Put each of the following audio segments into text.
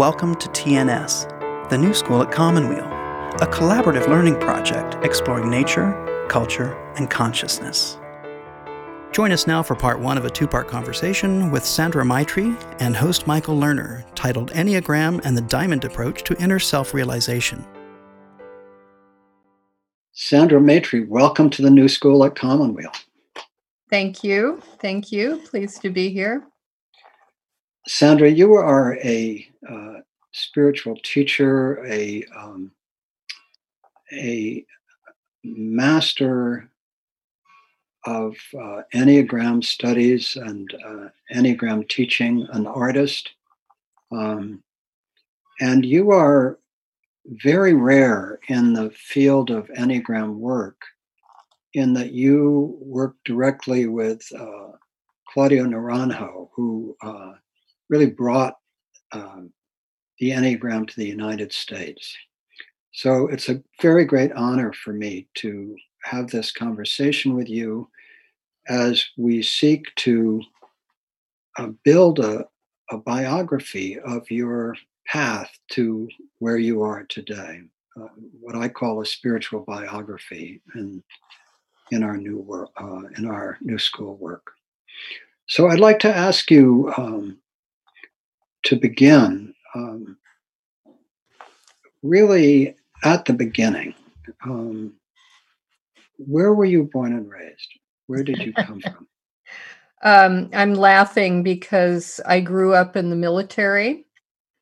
Welcome to TNS, the new school at Commonweal, a collaborative learning project exploring nature, culture, and consciousness. Join us now for part one of a two part conversation with Sandra Maitri and host Michael Lerner, titled Enneagram and the Diamond Approach to Inner Self Realization. Sandra Maitri, welcome to the new school at Commonweal. Thank you. Thank you. Pleased to be here. Sandra, you are a uh, spiritual teacher, a um, a master of uh, Enneagram studies and uh, Enneagram teaching, an artist. Um, and you are very rare in the field of Enneagram work in that you work directly with uh, Claudio Naranjo, who uh, really brought um, the Enneagram to the United States. So it's a very great honor for me to have this conversation with you as we seek to uh, build a, a biography of your path to where you are today, uh, what I call a spiritual biography in, in our new work, uh, in our new school work. So I'd like to ask you um, to begin um, really at the beginning. Um, where were you born and raised? Where did you come from? Um, I'm laughing because I grew up in the military.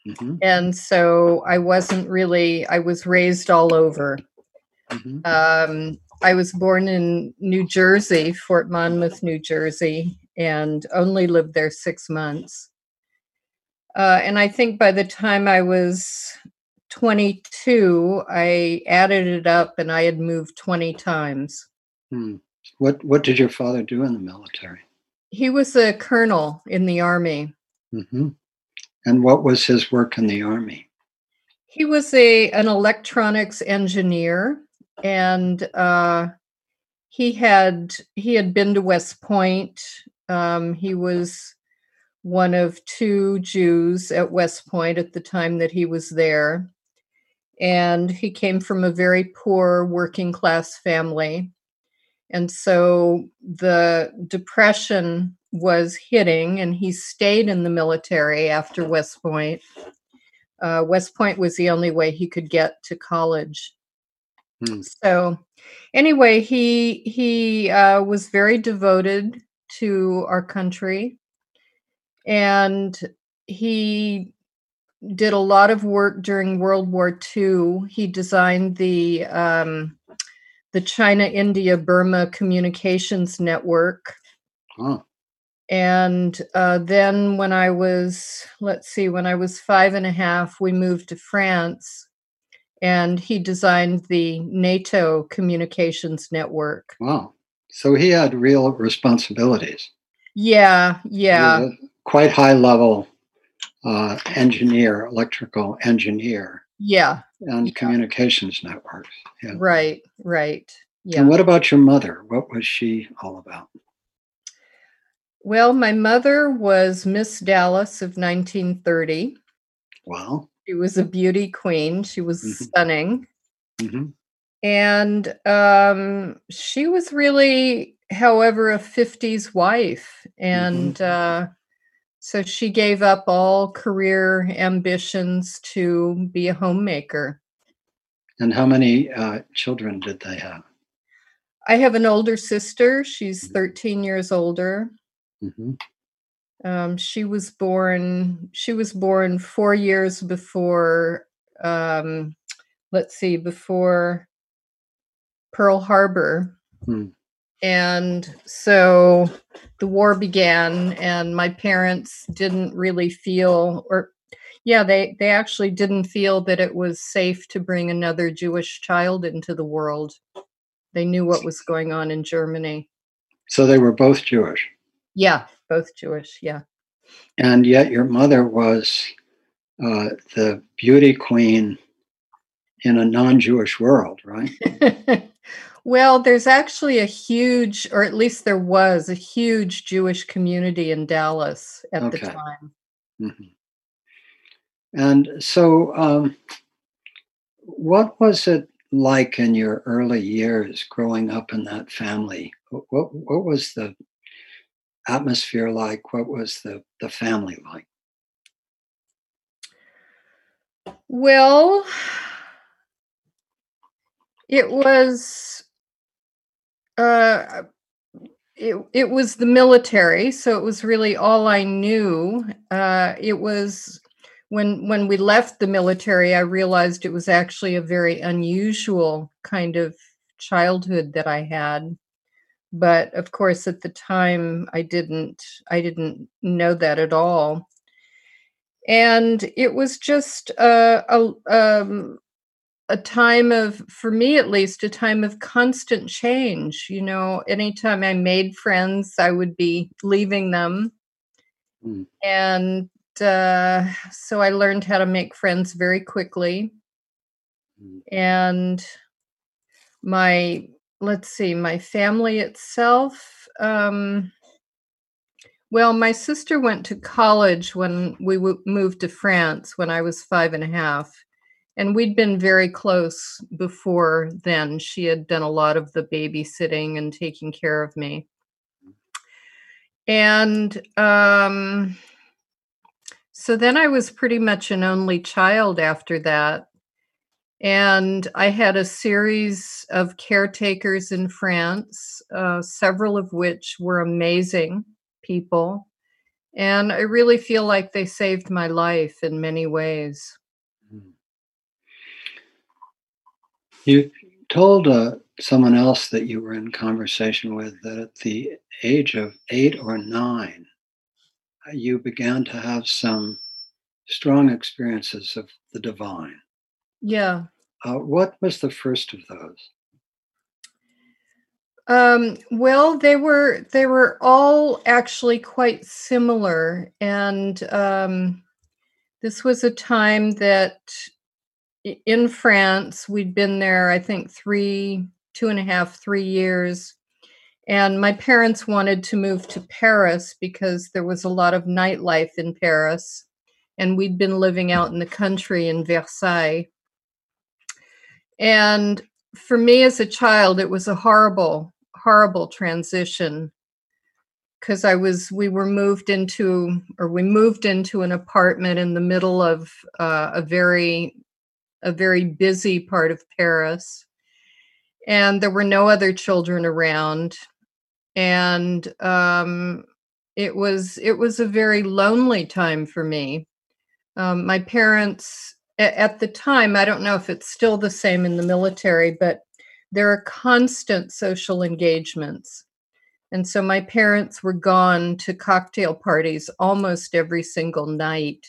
Mm-hmm. And so I wasn't really, I was raised all over. Mm-hmm. Um, I was born in New Jersey, Fort Monmouth, New Jersey, and only lived there six months. Uh, and I think by the time I was 22, I added it up and I had moved 20 times. Hmm. What What did your father do in the military? He was a colonel in the army. Mm-hmm. And what was his work in the army? He was a an electronics engineer, and uh, he had he had been to West Point. Um, he was one of two Jews at West Point at the time that he was there. And he came from a very poor working class family. And so the depression was hitting, and he stayed in the military after West Point. Uh, West Point was the only way he could get to college. Hmm. So, anyway, he he uh, was very devoted to our country, and he did a lot of work during World War II. He designed the um, the China India Burma Communications Network. Huh. And uh, then when I was, let's see, when I was five and a half, we moved to France and he designed the NATO Communications Network. Wow. So he had real responsibilities. Yeah, yeah. Quite high level uh, engineer, electrical engineer. Yeah. And yeah. communications networks. Yeah. Right, right. Yeah. And what about your mother? What was she all about? Well, my mother was Miss Dallas of 1930. Wow. She was a beauty queen. She was mm-hmm. stunning. Mm-hmm. And um, she was really, however, a 50s wife. And mm-hmm. uh, so she gave up all career ambitions to be a homemaker. And how many uh, children did they have? I have an older sister. She's mm-hmm. 13 years older. Mm-hmm. Um, she was born. She was born four years before. Um, let's see, before Pearl Harbor, hmm. And so the war began, and my parents didn't really feel, or yeah, they they actually didn't feel that it was safe to bring another Jewish child into the world. They knew what was going on in Germany. So they were both Jewish. Yeah, both Jewish. Yeah. And yet your mother was uh, the beauty queen in a non-Jewish world, right? well, there's actually a huge, or at least there was a huge Jewish community in Dallas at okay. the time. Mm-hmm. And so, um, what was it like in your early years growing up in that family? What, what, what was the atmosphere like? What was the, the family like? Well, it was uh it, it was the military so it was really all i knew. Uh it was when when we left the military i realized it was actually a very unusual kind of childhood that i had. But of course at the time i didn't i didn't know that at all. And it was just a, a um, a time of for me at least a time of constant change you know anytime i made friends i would be leaving them mm. and uh, so i learned how to make friends very quickly mm. and my let's see my family itself um, well my sister went to college when we w- moved to france when i was five and a half and we'd been very close before then. She had done a lot of the babysitting and taking care of me. And um, so then I was pretty much an only child after that. And I had a series of caretakers in France, uh, several of which were amazing people. And I really feel like they saved my life in many ways. You told uh, someone else that you were in conversation with that at the age of eight or nine, uh, you began to have some strong experiences of the divine. Yeah. Uh, what was the first of those? Um, well, they were they were all actually quite similar, and um, this was a time that in France. We'd been there, I think, three, two and a half, three years. And my parents wanted to move to Paris because there was a lot of nightlife in Paris. And we'd been living out in the country in Versailles. And for me as a child, it was a horrible, horrible transition because I was, we were moved into, or we moved into an apartment in the middle of uh, a very a very busy part of Paris. And there were no other children around. And um, it was it was a very lonely time for me. Um, my parents at the time, I don't know if it's still the same in the military, but there are constant social engagements. And so my parents were gone to cocktail parties almost every single night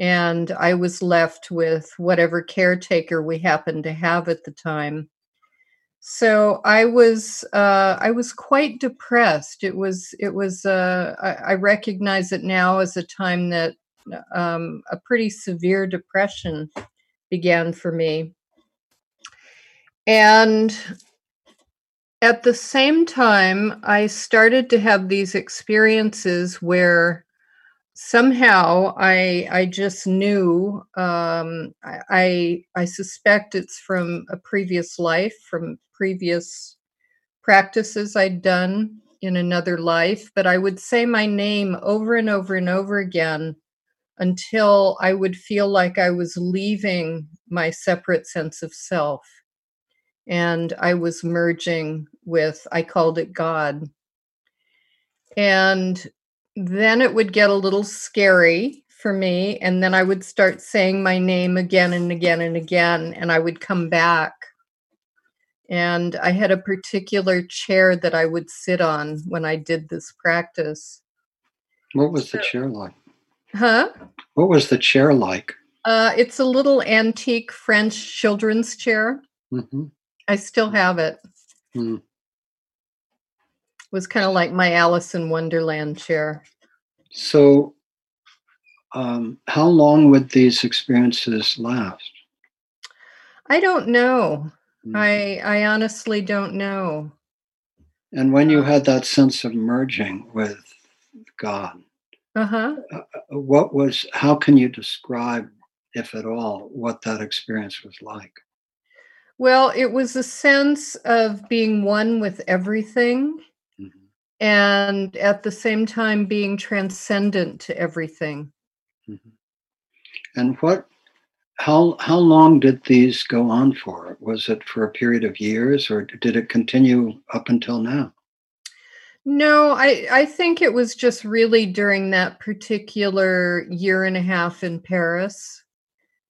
and I was left with whatever caretaker we happened to have at the time. So I was uh, I was quite depressed. It was it was uh, I, I, recognize it now as a time that um, a pretty severe depression began for me, and at the same time, I started to have these experiences where somehow I I just knew um, I I suspect it's from a previous life, from previous practices I'd done in another life, but I would say my name over and over and over again until I would feel like I was leaving my separate sense of self. And I was merging with, I called it God. And then it would get a little scary for me. And then I would start saying my name again and again and again, and I would come back. And I had a particular chair that I would sit on when I did this practice. What was the chair like? Huh? What was the chair like? Uh, it's a little antique French children's chair. Mm-hmm. I still have it. Mm was kind of like my Alice in Wonderland chair. So, um, how long would these experiences last? I don't know. Mm-hmm. I I honestly don't know. And when you um had that sense of merging with God, Uh-huh. Uh, what was, how can you describe, if at all, what that experience was like? Well, it was a sense of being one with everything. And at the same time being transcendent to everything. Mhm. And what, how, how long did these go on for? Was it for a period of years or did it continue up until now? No, I I think it was just really during that particular year and a half in Paris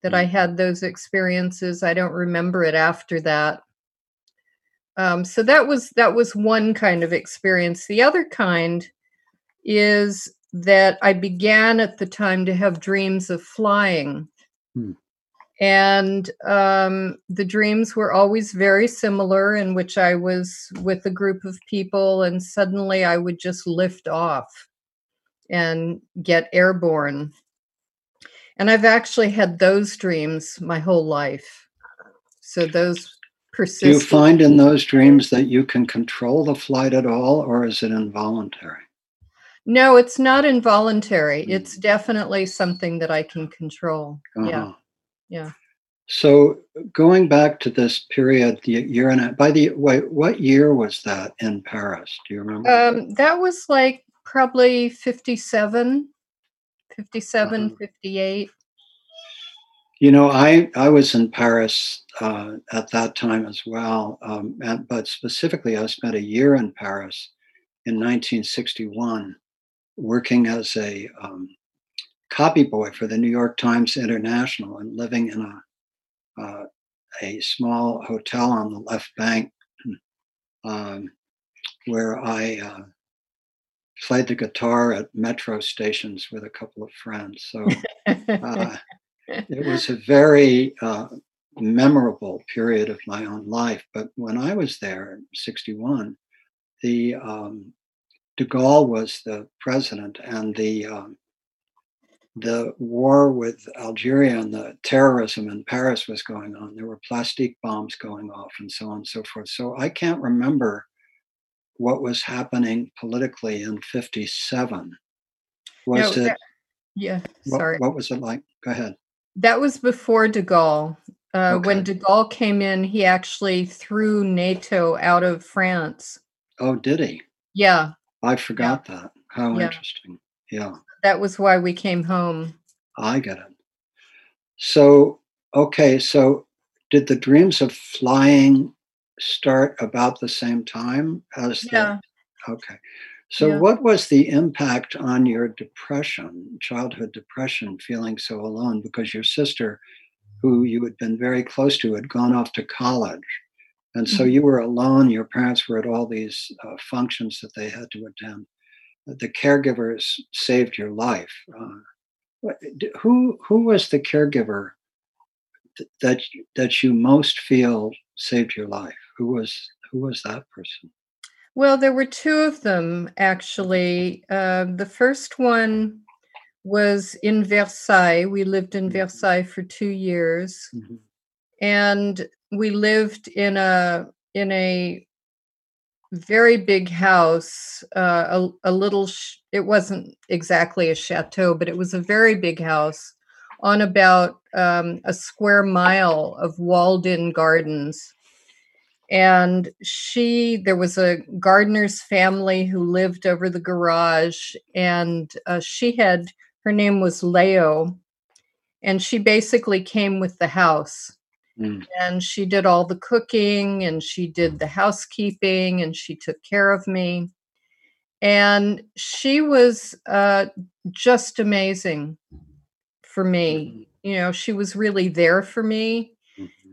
that I Mm. had those experiences. I don't remember it after that. Um, so that was that was one kind of experience. The other kind is that I began at the time to have dreams of flying. Hmm. And um, the dreams were always very similar, in which I was with a group of people, and suddenly I would just lift off and get airborne. And I've actually had those dreams my whole life. So those Do you find in those dreams that you can control the flight at all or is it involuntary? No, it's not involuntary. Mm. It's definitely something that I can control. Yeah. Uh-huh. yeah. So going back to this period, the year and a by the way, what year was that in Paris? Do you remember? Um, that was like probably 57, 57, Uh-huh. 58. You know, I I was in Paris uh, at that time as well, um, and, but specifically, I spent a year in Paris in 1961, working as a um, copy boy for the New York Times International and living in a uh, a small hotel on the left bank, um, where I uh, played the guitar at metro stations with a couple of friends. So. Uh, it was a very uh, memorable period of my own life. But when I was there in 61, the um, de Gaulle was the president, and the um, the war with Algeria and the terrorism in Paris was going on. There were plastic bombs going off, and so on and so forth. So I can't remember what was happening politically in 57. Was No, it? that- yeah, what, sorry. what was it like? Go ahead. That was before de Gaulle. Uh, When de Gaulle came in, he actually threw NATO out of France. Oh, did he? Yeah, I forgot that. How Yeah. interesting. Yeah, that was why we came home. I get it. So, okay, so did the dreams of flying start about the same time as the Yeah. Okay. So Yeah. what was the impact on your depression, childhood depression, feeling so alone because your sister who you had been very close to had gone off to college. And so Mhm. you were alone. Your parents were at all these uh, functions that they had to attend. The caregivers saved your life. Uh, who who was the caregiver th- that you- that you most feel saved your life? Who was who was that person? Well, there were two of them actually. Uh, the first one was in Versailles. We lived in Mhm. Versailles for two years, Mhm. and we lived in a in a very big house. Uh, a, a little. Sh- it wasn't exactly a chateau, but it was a very big house on about um, a square mile of walled-in gardens and she there was a gardener's family who lived over the garage and uh, she had her name was leo and she basically came with the house Mm. and she did all the cooking and she did the housekeeping and she took care of me and she was uh, just amazing for me you know she was really there for me.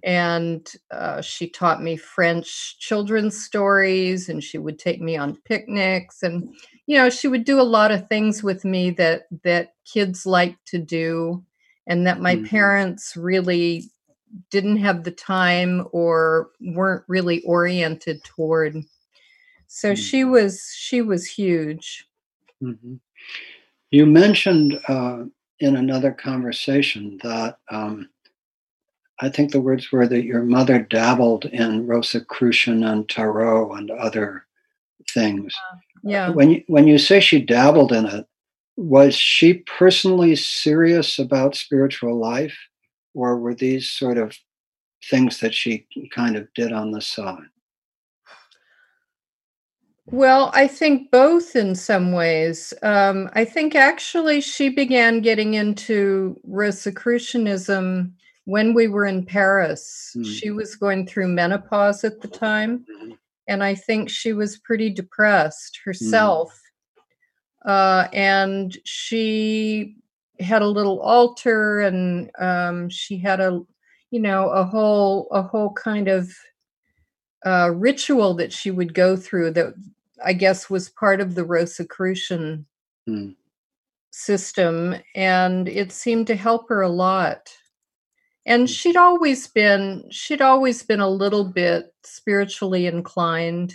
And uh, she taught me French children's stories, and she would take me on picnics, and you know she would do a lot of things with me that that kids like to do, and that my Mhm. parents really didn't have the time or weren't really oriented toward. So Mm. she was she was huge. Mhm. You mentioned uh, in another conversation that um, I think the words were that your mother dabbled in Rosicrucian and tarot and other things. Yeah. When you, when you say she dabbled in it, was she personally serious about spiritual life, or were these sort of things that she kind of did on the side? Well, I think both in some ways. Um, I think actually she began getting into Rosicrucianism when we were in Paris. Mm. She was going through menopause at the time, Mhm. and I think she was pretty depressed herself. Uh, and she had a little altar, and um, she had a, you know, a whole a whole kind of uh, ritual that she would go through that I guess was part of the Rosicrucian Mm. system, and it seemed to help her a lot. And Mm. she'd always been she'd always been a little bit spiritually inclined.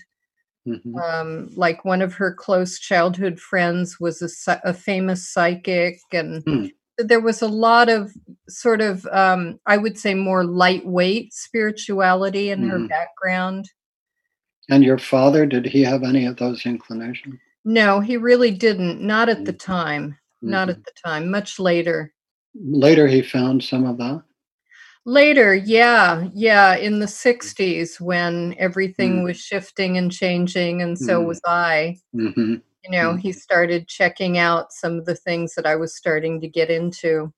Mhm. Um, like one of her close childhood friends was a, a famous psychic, and Hmm. there was a lot of sort of um, I would say more lightweight spirituality in her Mhm. background. And your father, did he have any of those inclinations? No, he really didn't. Not at the Mhm. time. Not Mhm. at the time. Much later. Later, he found some of that. Later, yeah, yeah, in the 60s when everything Mm. was shifting and changing, and so Mm. was I. hmm You know, Mm. he started checking out some of the things that I was starting to get into.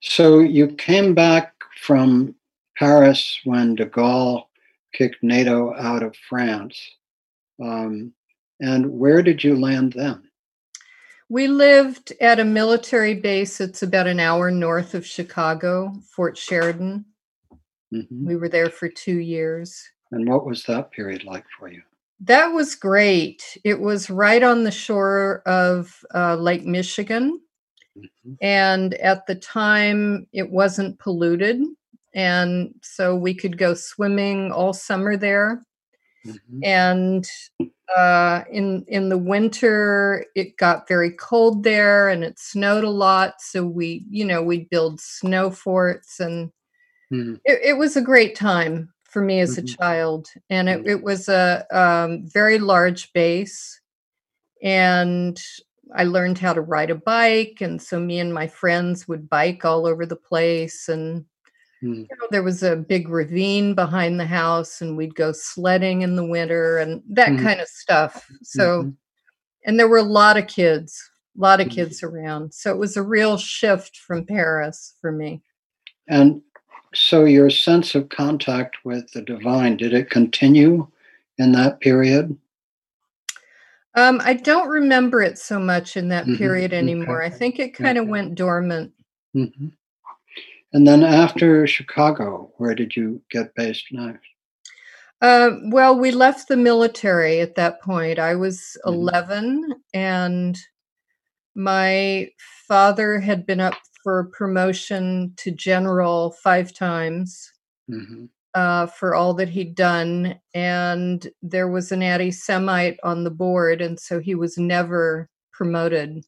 So you came back from Paris when de Gaulle kicked NATO out of France. Um, and where did you land then? We lived at a military base. It's about an hour north of Chicago, Fort Sheridan. Mhm. We were there for two years. And what was that period like for you? That was great. It was right on the shore of uh, Lake Michigan. Mhm. And at the time, it wasn't polluted. And so we could go swimming all summer there. Mhm. And uh, in in the winter, it got very cold there, and it snowed a lot. So we, you know, we'd build snow forts, and Mhm. it, it was a great time for me as Mhm. a child. And it, Mhm. it was a um, very large base, and I learned how to ride a bike. And so me and my friends would bike all over the place, and Mhm. you know, there was a big ravine behind the house and we'd go sledding in the winter and that Mhm. kind of stuff. So, Mhm. and there were a lot of kids, a lot of kids around. So it was a real shift from Paris for me. And so your sense of contact with the divine, did it continue in that period? Um, I don't remember it so much in that Mhm. period Okay. anymore. I think it kind of went dormant. hmm And then after Chicago, where did you get based next? Uh, well, we left the military at that point. I was Mhm. 11, and my father had been up for promotion to general five times hmm uh, for all that he'd done. And there was an anti Semite on the board, and so he was never promoted.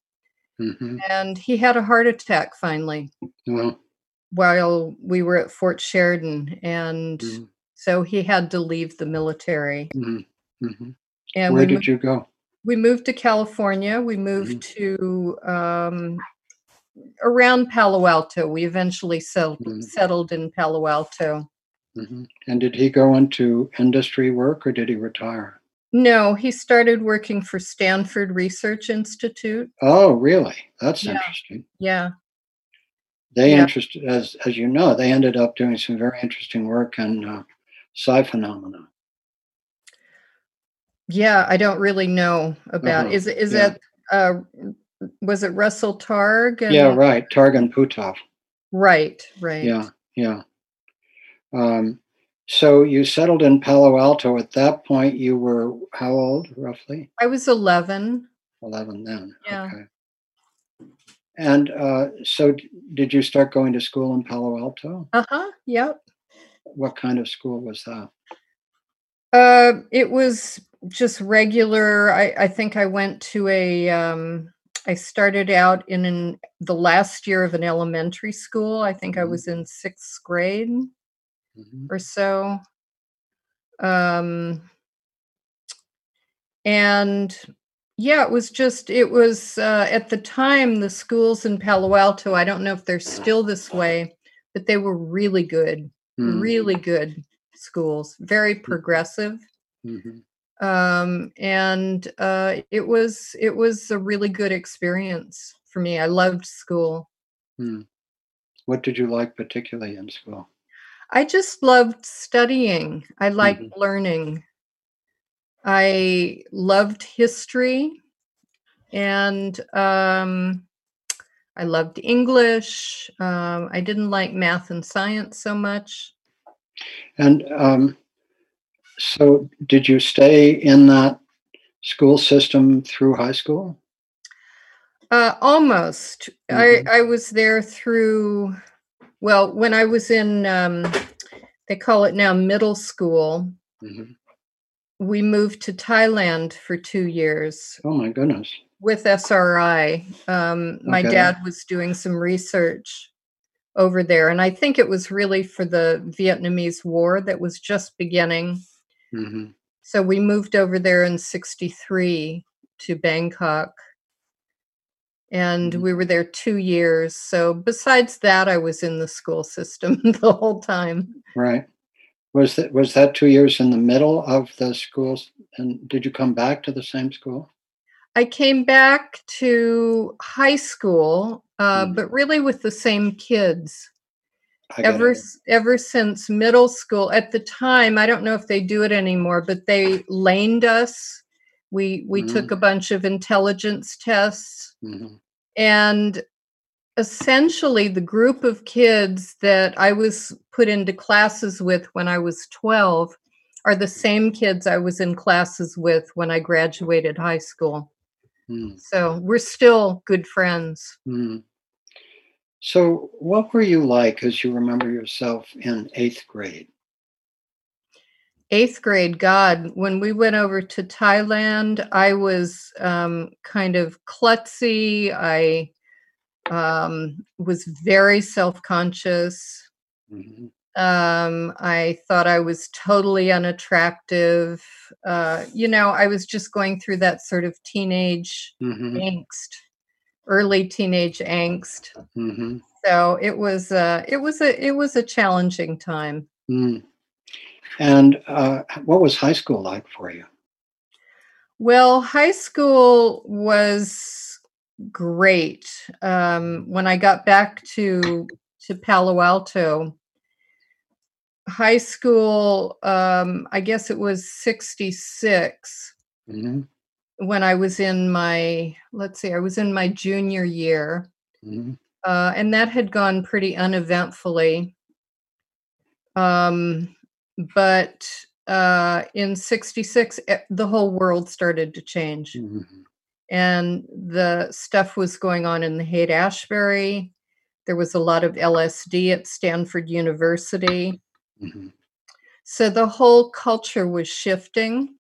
hmm And he had a heart attack finally Well, while we were at Fort Sheridan. And Mhm. so he had to leave the military. mhm, mhm. And where did you go? we moved to California. We moved to um, around Palo Alto. We eventually settled, Mhm. settled in Palo Alto. And did he go into industry work or did he retire? No, he started working for Stanford Research Institute. Oh, really? That's Yeah. interesting. Yeah. They Yeah. interested, as as you know, they ended up doing some very interesting work in uh, psi phenomena. Yeah, I don't really know about. Uh-huh, Is it is yeah. it uh was it Russell Targ? And, Yeah, right. Targ and Puthoff. Right, right. Yeah, yeah. Um, so you settled in Palo Alto. At that point, you were how old, roughly? I was 11. 11 then. Yeah. Okay. And uh, so, did you start going to school in Palo Alto? Uh-huh. Yep. What kind of school was that? Uh, it was just regular. I, I think I went to a. Um, I started out in an, the last year of an elementary school. I think I Mhm. was in sixth grade Mhm. or so. Um, and Yeah, it was just, it was uh, at the time, the schools in Palo Alto, I don't know if they're still this way, but they were really good, Mm, really good schools, very progressive. mhm. Um, and uh, it was it was a really good experience for me. I loved school. What did you like particularly in school? I just loved studying. I liked learning. I loved history and um, I loved English. Um, I didn't like math and science so much. And um, so, did you stay in that school system through high school? Uh, almost. Mhm. I, I was there through, well, when I was in, um, they call it now middle school, Mhm. We moved to Thailand for two years Oh my goodness. with SRI. Um, my Okay. dad was doing some research over there, and I think it was really for the Vietnamese War that was just beginning. hmm So we moved over there in 63 to Bangkok. And Mhm. we were there two years. So, besides that, I was in the school system the whole time. Right. Was that was that two years in the middle of the schools? And did you come back to the same school? I came back to high school, uh, Mhm. but really with the same kids. Ever it. ever since middle school. At the time, I don't know if they do it anymore, but they laned us. We we took a bunch of intelligence tests, Mhm. and essentially the group of kids that I was put into classes with when I was 12 are the same kids I was in classes with when I graduated high school. Mm, So we're still good friends. mm. So, what were you like as you remember yourself in eighth grade? Eighth grade, God, when we went over to Thailand, I was um, kind of klutzy. I um, was very self conscious. Mhm. Um, I thought I was totally unattractive. Uh, you know, I was just going through that sort of teenage Mhm. angst, early teenage angst. Mhm. So it was uh, it was a it was a challenging time. Mm. And uh, what was high school like for you? Well, high school was great. Um, when I got back to to Palo Alto, high school, um, I guess it was 66 Mhm. when I was in my, let's see, I was in my junior year, Mhm. uh, and that had gone pretty uneventfully. Um, but uh, in 66, eh, the whole world started to change. Mhm. And the stuff was going on in the Haight Ashbury. There was a lot of LSD at Stanford University. Mhm. So the whole culture was shifting.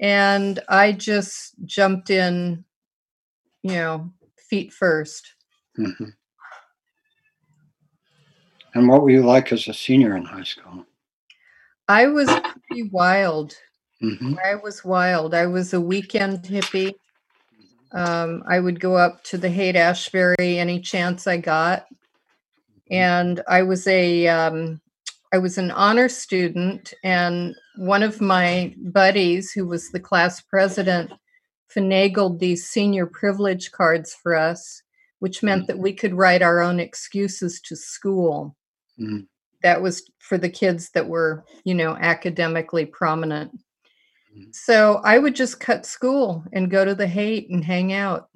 And I just jumped in, you know, feet first. Mhm. And what were you like as a senior in high school? I was pretty wild. Mhm. I was wild. I was a weekend hippie. Um, I would go up to the Haight Ashbury any chance I got. and I was a um, I was an honor student, and one of my buddies, who was the class president, finagled these senior privilege cards for us, which meant that we could write our own excuses to school. Mm. That was for the kids that were, you know, academically prominent. Mhm. So I would just cut school and go to the Haight and hang out.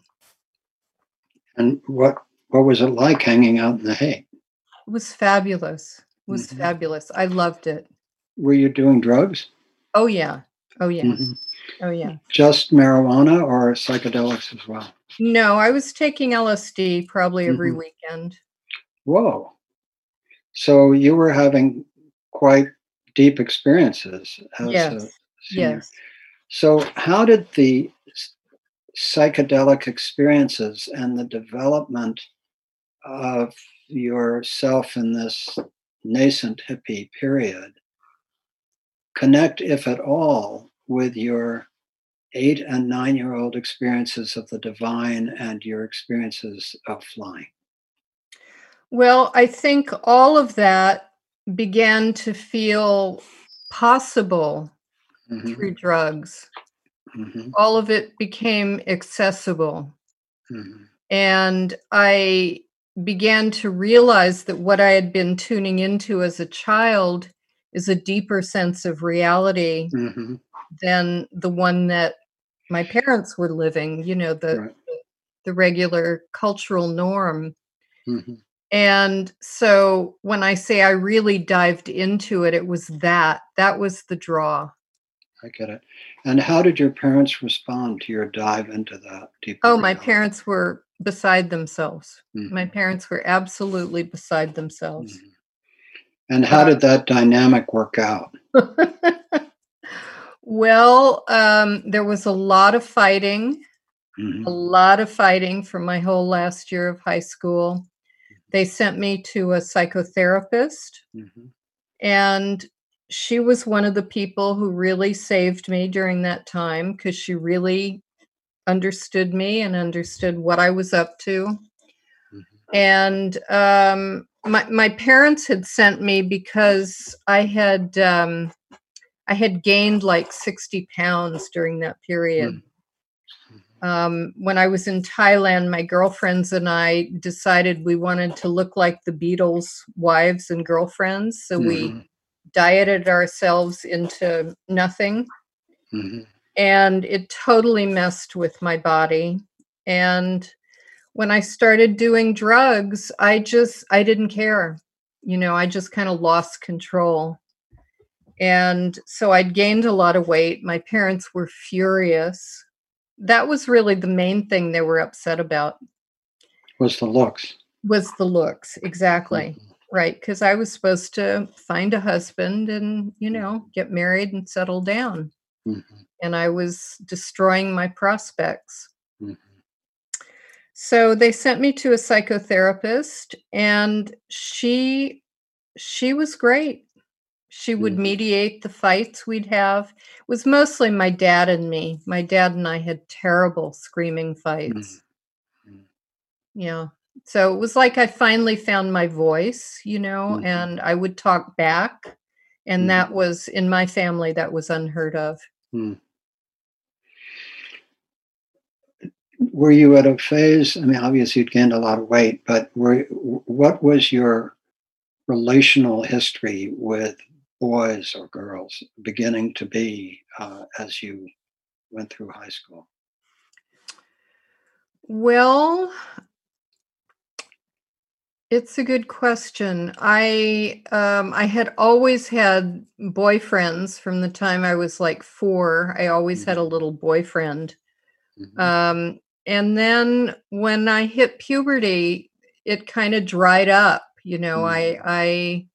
And what what was it like hanging out in the Haight? It was fabulous. It was Mhm. fabulous. I loved it. Were you doing drugs? Oh yeah. Oh yeah. Mhm. Oh yeah. Just marijuana or psychedelics as well? No, I was taking LSD probably every Mhm. weekend. Whoa. So you were having quite deep experiences as a Yes. Yes. So how did the psychedelic experiences and the development of yourself in this nascent hippie period connect, if at all, with your eight and nine year old experiences of the divine and your experiences of flying? Well, I think all of that began to feel possible Mhm, through drugs. mhm, All of it became accessible. mhm, And I began to realize that what I had been tuning into as a child is a deeper sense of reality mhm. than the one that my parents were living, you know, the Right. the regular cultural norm. mhm. And so when I say I really dived into it, it was that. That was the draw. I get it. And how did your parents respond to your dive into that deeper? Oh, my parents were beside themselves. Mhm, My parents were absolutely beside themselves. mhm. And how did that dynamic work out? well, um, there was a lot of fighting, Mhm, a lot of fighting for my whole last year of high school. They sent me to a psychotherapist, mhm, and she was one of the people who really saved me during that time because she really understood me and understood what I was up to. mhm. and um, my my parents had sent me because I had um, I had gained like sixty pounds during that period. Um, when I was in Thailand, my girlfriends and I decided we wanted to look like the Beatles' wives and girlfriends, so we Mhm, dieted ourselves into nothing. Mhm, and it totally messed with my body. And when i started doing drugs i just i didn't care. You know i just kind of lost control. And so i'd gained a lot of weight. My parents were furious. That was really the main thing they were upset about. Was the looks. was the looks exactly. Mhm, right because i was supposed to find a husband and you know get married and settle down mhm, and I was destroying my prospects. mhm. So they sent me to a psychotherapist and she she was great. She would Mhm. mediate the fights we'd have. It was mostly my dad and me. My dad and I had terrible screaming fights. Mhm. Yeah. So it was like I finally found my voice, you know, Mhm. and I would talk back. And Mhm. that was in my family, that was unheard of. Mm. Were you at a phase? I mean, obviously you'd gained a lot of weight, but were what was your relational history with boys or girls beginning to be uh, as you went through high school? Well, it's a good question. I um I had always had boyfriends from the time I was like 4. I always had a Mhm. little boyfriend. Mhm. Um and then when I hit puberty, it kind of dried up, you know. Mm. I I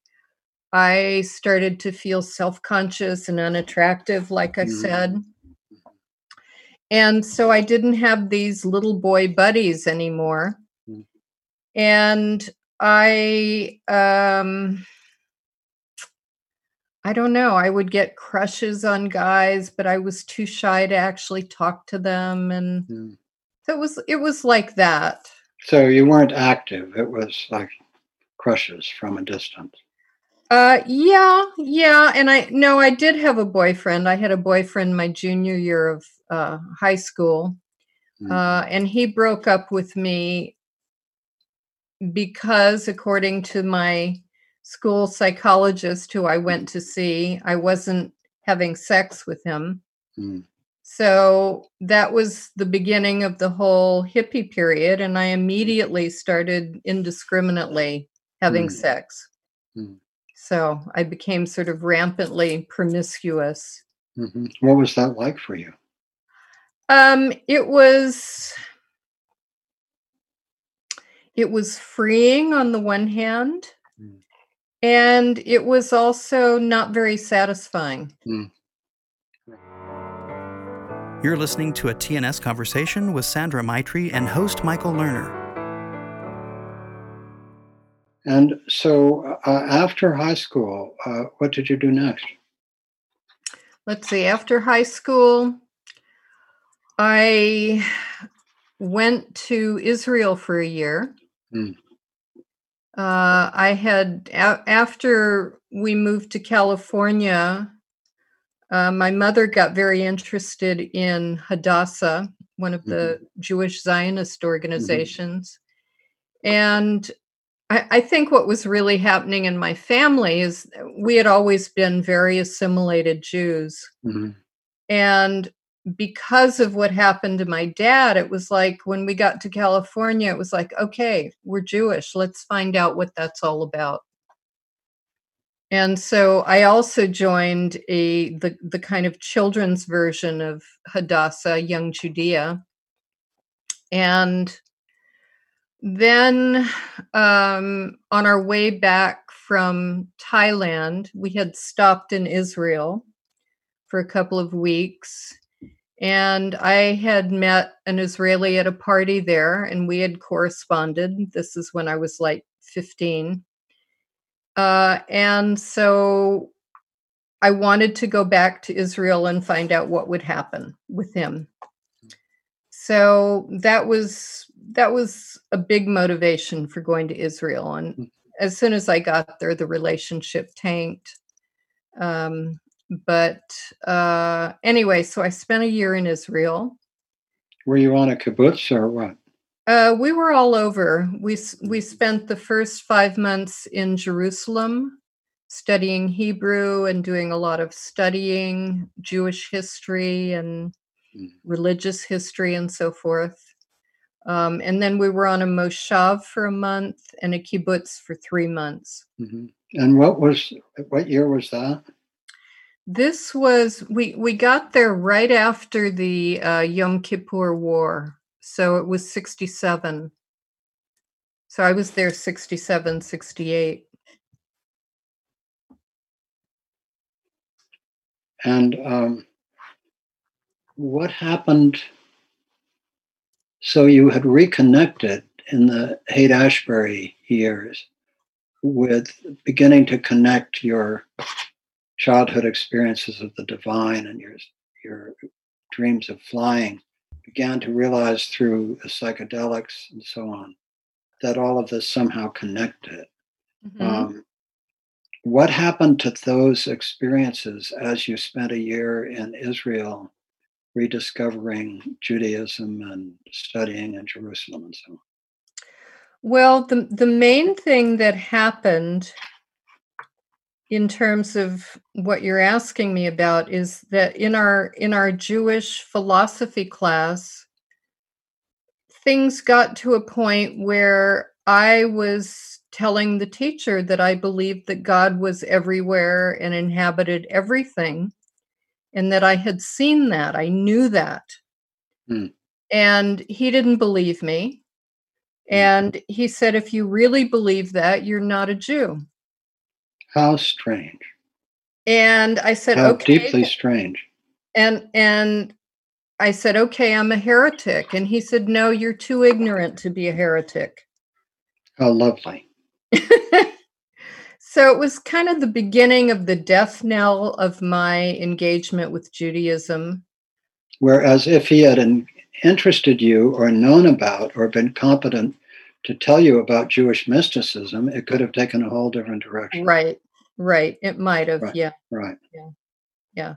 I started to feel self-conscious and unattractive like I Mhm. said. And so I didn't have these little boy buddies anymore. Mm. And I um I don't know, I would get crushes on guys, but I was too shy to actually talk to them and Mm. so it was it was like that. So you weren't active. It was like crushes from a distance. Uh yeah, yeah, and I no, I did have a boyfriend. I had a boyfriend my junior year of uh high school. Mm. Uh and he broke up with me because according to my school psychologist who I went to see, I wasn't having sex with him. Mm. So that was the beginning of the whole hippie period, and I immediately started indiscriminately having Mm. sex. Mm. So I became sort of rampantly promiscuous. Mhm. What was that like for you? Um, it was it was freeing on the one hand, Mm. and it was also not very satisfying. Mm. You're listening to a TNS conversation with Sandra Maitri and host Michael Lerner. And so uh, after high school, uh, what did you do next? Let's see, after high school, I went to Israel for a year. Mm. Uh, I had a- after we moved to California. Uh, my mother got very interested in Hadassah, one of the Jewish Zionist organizations, and I, I think what was really happening in my family is we had always been very assimilated Jews. Mhm. And because of what happened to my dad, it was like when we got to California, it was like, okay, we're Jewish. Let's find out what that's all about. And so I also joined a the, the kind of children's version of Hadassah, Young Judea. And then um, on our way back from Thailand, we had stopped in Israel for a couple of weeks. And I had met an Israeli at a party there, and we had corresponded. This is when I was like 15. Uh, and so I wanted to go back to Israel and find out what would happen with him. So that was that was a big motivation for going to Israel. And as soon as I got there, the relationship tanked. Um, but uh, anyway, so I spent a year in Israel. Were you on a kibbutz or what? Uh, we were all over. We we spent the first five months in Jerusalem, studying Hebrew and doing a lot of studying Jewish history and Mm. religious history and so forth. Um, and then we were on a moshav for a month and a kibbutz for three months. hmm And what was what year was that? This was we we got there right after the uh, Yom Kippur War, so it was sixty seven. So I was there 67, 68. And um, what happened? So you had reconnected in the Haight Ashbury years with beginning to connect your childhood experiences of the divine and your your dreams of flying began to realize through the psychedelics and so on that all of this somehow connected Mhm. um, what happened to those experiences as you spent a year in Israel rediscovering Judaism and studying in Jerusalem and so on? Well, the the main thing that happened in terms of what you're asking me about is that in our in our Jewish philosophy class things got to a point where I was telling the teacher that I believed that God was everywhere and inhabited everything and that I had seen that. I knew that. Hmm. And he didn't believe me. Hmm. And he said, if you really believe that, you're not a Jew. How strange. And I said, How okay. deeply strange. And and I said, okay, I'm a heretic. And he said, no, you're too ignorant to be a heretic. How lovely. so it was kind of the beginning of the death knell of my engagement with Judaism. Whereas if he had in- interested you or known about or been competent to tell you about Jewish mysticism, it could have taken a whole different direction. Right, right. It might have, Right. yeah. Right. Yeah. Yeah.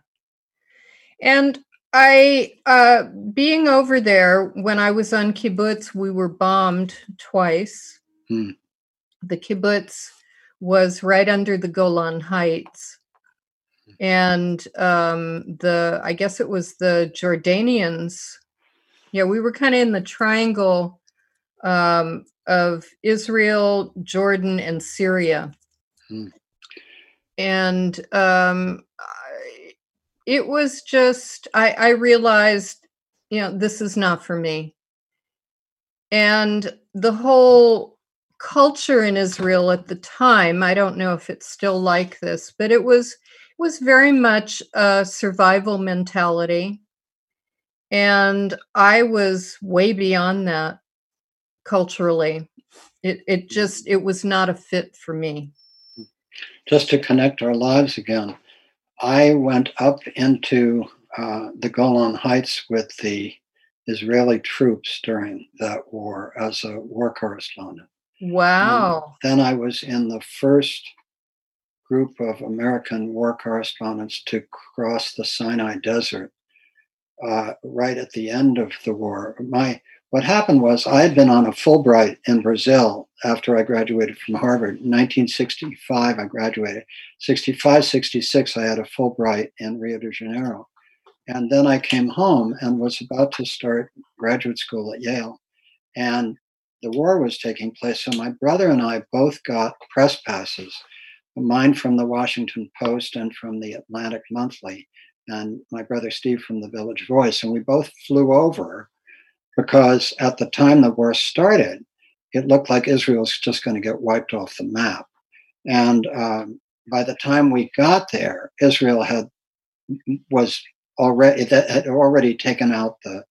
And I, uh, being over there when I was on kibbutz, we were bombed twice. Hmm. The kibbutz was right under the Golan Heights, and um, the I guess it was the Jordanians. Yeah, we were kind of in the triangle um, of Israel, Jordan, and Syria. Hmm. And um, I- it was just I, I realized, you know, this is not for me. And the whole culture in Israel at the time, I don't know if it's still like this, but it was it was very much a survival mentality. And I was way beyond that culturally. It it just it was not a fit for me. Just to connect our lives again, I went up into uh, the Golan Heights with the Israeli troops during that war as a war correspondent. Wow. And then I was in the first group of American war correspondents to cross the Sinai Desert uh, right at the end of the war. My what happened was I had been on a Fulbright in Brazil after I graduated from Harvard. In 1965, I graduated. 65, 66, I had a Fulbright in Rio de Janeiro. And then I came home and was about to start graduate school at Yale. And the war was taking place. So my brother and I both got press passes, mine from the Washington Post and from the Atlantic Monthly, and my brother Steve from the Village Voice. And we both flew over because at the time the war started, it looked like Israel was just going to get wiped off the map. And um, by the time we got there, Israel had was already that had already taken out the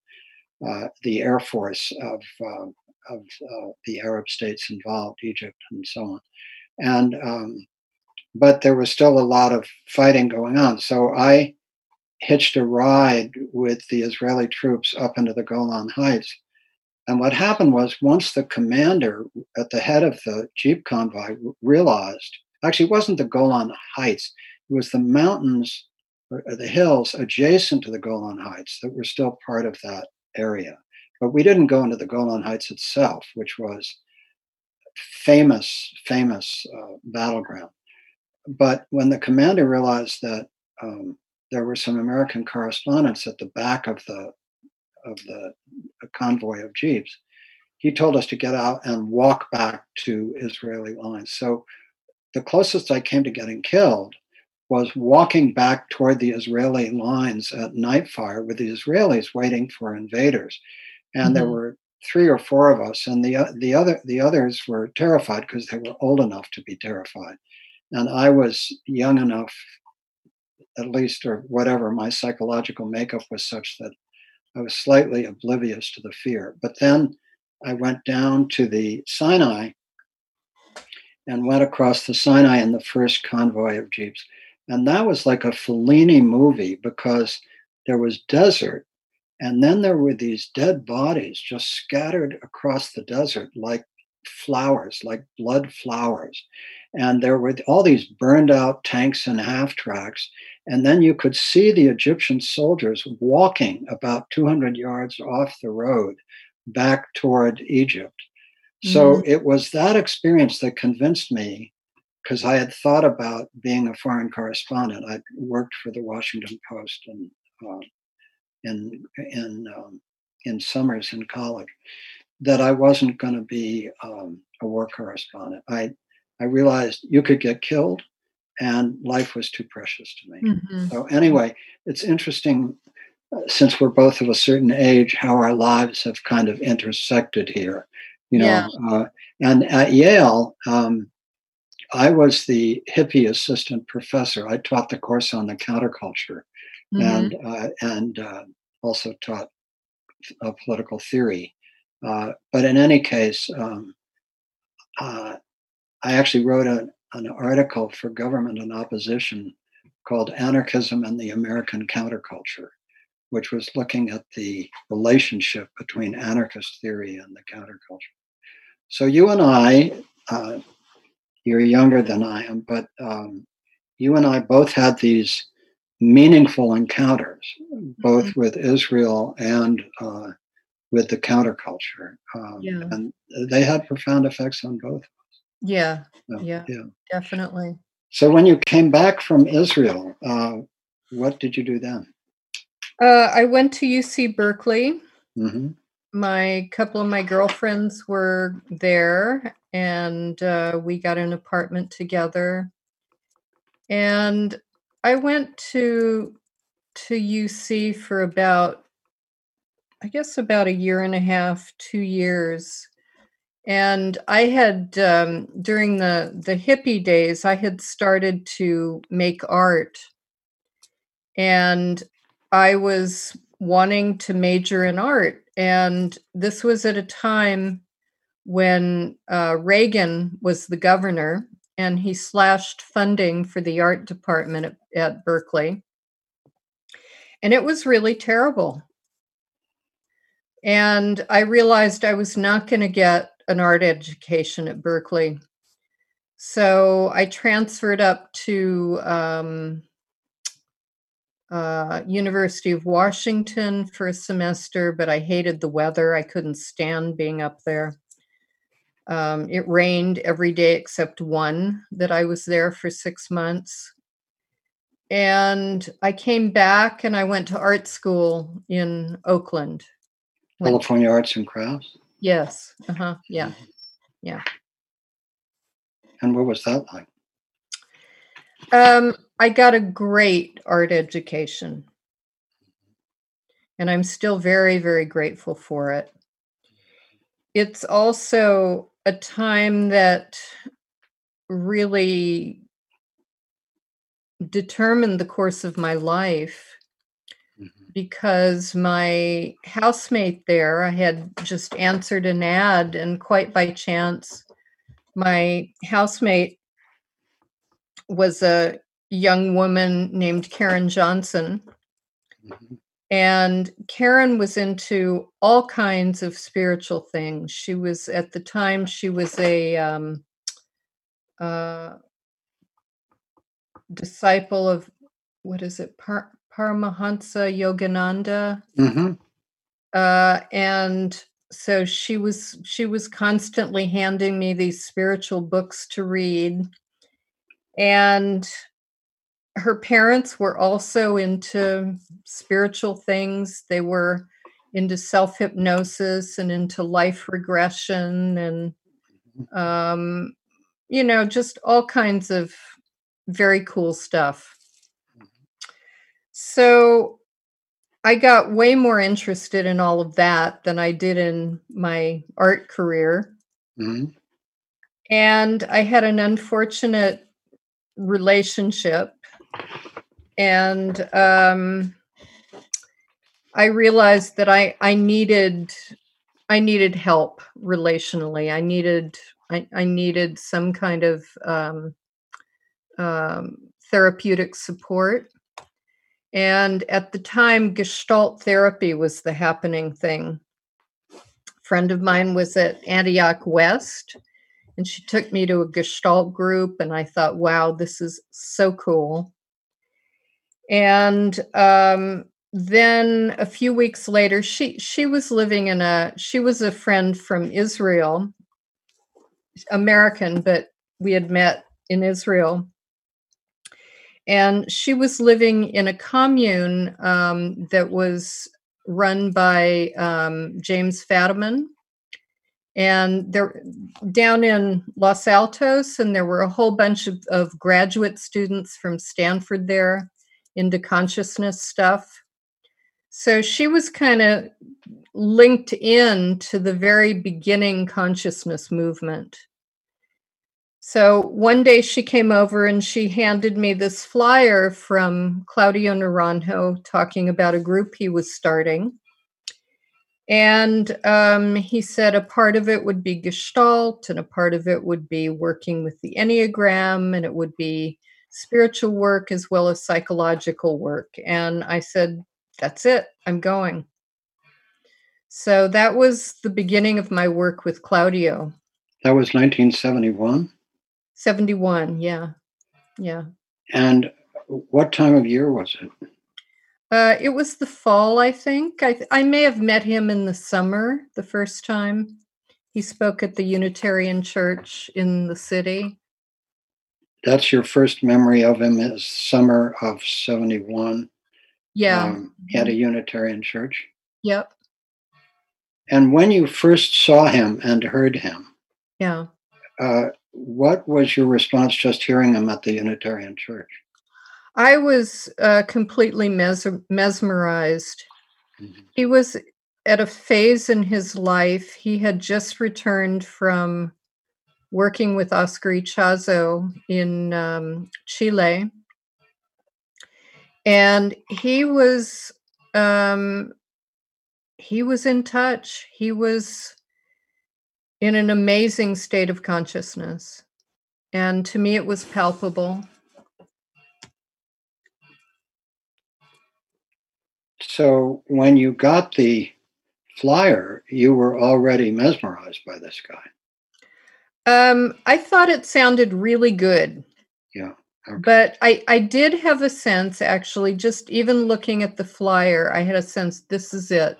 uh, the air force of uh, of uh, the Arab states involved, Egypt and so on, and um, but there was still a lot of fighting going on. So I hitched a ride with the Israeli troops up into the Golan Heights. And what happened was, once the commander at the head of the Jeep convoy realized, actually, it wasn't the Golan Heights, it was the mountains, or the hills adjacent to the Golan Heights that were still part of that area. But we didn't go into the Golan Heights itself, which was famous, famous uh, battleground. But when the commander realized that um, there were some American correspondents at the back of the of the convoy of jeeps. He told us to get out and walk back to Israeli lines. So the closest I came to getting killed was walking back toward the Israeli lines at nightfire with the Israelis waiting for invaders. And mm-hmm. there were three or four of us, and the the other the others were terrified because they were old enough to be terrified, and I was young enough at least, or whatever, my psychological makeup was such that I was slightly oblivious to the fear. But then I went down to the Sinai and went across the Sinai in the first convoy of jeeps. And that was like a Fellini movie because there was desert. And then there were these dead bodies just scattered across the desert like flowers, like blood flowers. And there were all these burned out tanks and half tracks. And then you could see the Egyptian soldiers walking about 200 yards off the road back toward Egypt. So mm-hmm. it was that experience that convinced me because I had thought about being a foreign correspondent. I worked for the Washington Post and uh, in in um, in summers in college. That I wasn't going to be um, a war correspondent. I I realized you could get killed and life was too precious to me. Mm-hmm. So, anyway, it's interesting uh, since we're both of a certain age how our lives have kind of intersected here. You know, yeah. uh, and at Yale, um, I was the hippie assistant professor. I taught the course on the counterculture, mm-hmm. and uh, and uh, also taught uh, political theory. Uh, but in any case, um, I actually wrote a, an article for government and opposition called Anarchism and the American Counterculture, which was looking at the relationship between anarchist theory and the counterculture. So you and I, uh, you're younger than I am, but um, you and I both had these meaningful encounters, both mm-hmm. with Israel and uh, with the counterculture. Um, yeah. And they had profound effects on both. Yeah, yeah, yeah, definitely. So when you came back from Israel, uh, what did you do then? Uh, I went to UC Berkeley. Mm-hmm. My couple of my girlfriends were there, and uh, we got an apartment together. And I went to to UC for about, I guess, about a year and a half, two years and i had um, during the the hippie days i had started to make art. And i was wanting to major in art. And this was at a time when uh, reagan was the governor and he slashed funding for the art department at, at berkeley. And it was really terrible. And I realized I was not going to get an art education at Berkeley. So I transferred up to um, uh, University of Washington for a semester, but I hated the weather. I couldn't stand being up there. Um, it rained every day except one that I was there for six months. And I came back and I went to art school in Oakland. California Arts and Crafts. Yes. Uh huh. Yeah. Yeah. And what was that like? Um, I got a great art education. And I'm still very, very grateful for it. It's also a time that really determined the course of my life. Because my housemate there, I had just answered an ad, and quite by chance, my housemate was a young woman named Karen Johnson. Mhm. And Karen was into all kinds of spiritual things. She was, at the time, she was a um, uh, disciple of, what is it, Par- Paramahansa Yogananda. Mhm. uh, and so she was she was constantly handing me these spiritual books to read and her parents were also into spiritual things they were into self hypnosis and into life regression and um, you know just all kinds of very cool stuff so I got way more interested in all of that than I did in my art career. Mhm. And I had an unfortunate relationship. And um, I realized that I, I needed I needed help relationally. I needed I, I needed some kind of um, um, therapeutic support. And at the time, Gestalt therapy was the happening thing. A friend of mine was at Antioch West, and she took me to a Gestalt group, and I thought, wow, this is so cool. And um, then a few weeks later, she she was living in a she was a friend from Israel, American, but we had met in Israel and she was living in a commune um, that was run by um, James Fadiman. And they're down in Los Altos, and there were a whole bunch of, of graduate students from Stanford there into consciousness stuff. So she was kind of linked in to the very beginning consciousness movement. So one day she came over and she handed me this flyer from Claudio Naranjo talking about a group he was starting. And um, he said a part of it would be Gestalt, and a part of it would be working with the Enneagram, and it would be spiritual work as well as psychological work. And I said, That's it, I'm going. So that was the beginning of my work with Claudio. That was 1971. 71, yeah. Yeah. And what time of year was it? Uh, it was the fall, I think. I, th- I may have met him in the summer the first time. He spoke at the Unitarian Church in the city. That's your first memory of him is summer of 71 Yeah. um, at a Unitarian church. Yep. And when you first saw him and heard him, Yeah. uh, what was your response just hearing him at the Unitarian church? I was uh, completely mes- mesmerized. Mhm. He was at a phase in his life. He had just returned from working with Oscar Ichazo in um, Chile. And he was um, he was in touch. He was in an amazing state of consciousness. And to me, it was palpable. So when you got the flyer, you were already mesmerized by this guy. Um, I thought it sounded really good. Yeah. Okay. But I, I did have a sense, actually, just even looking at the flyer, I had a sense this is it.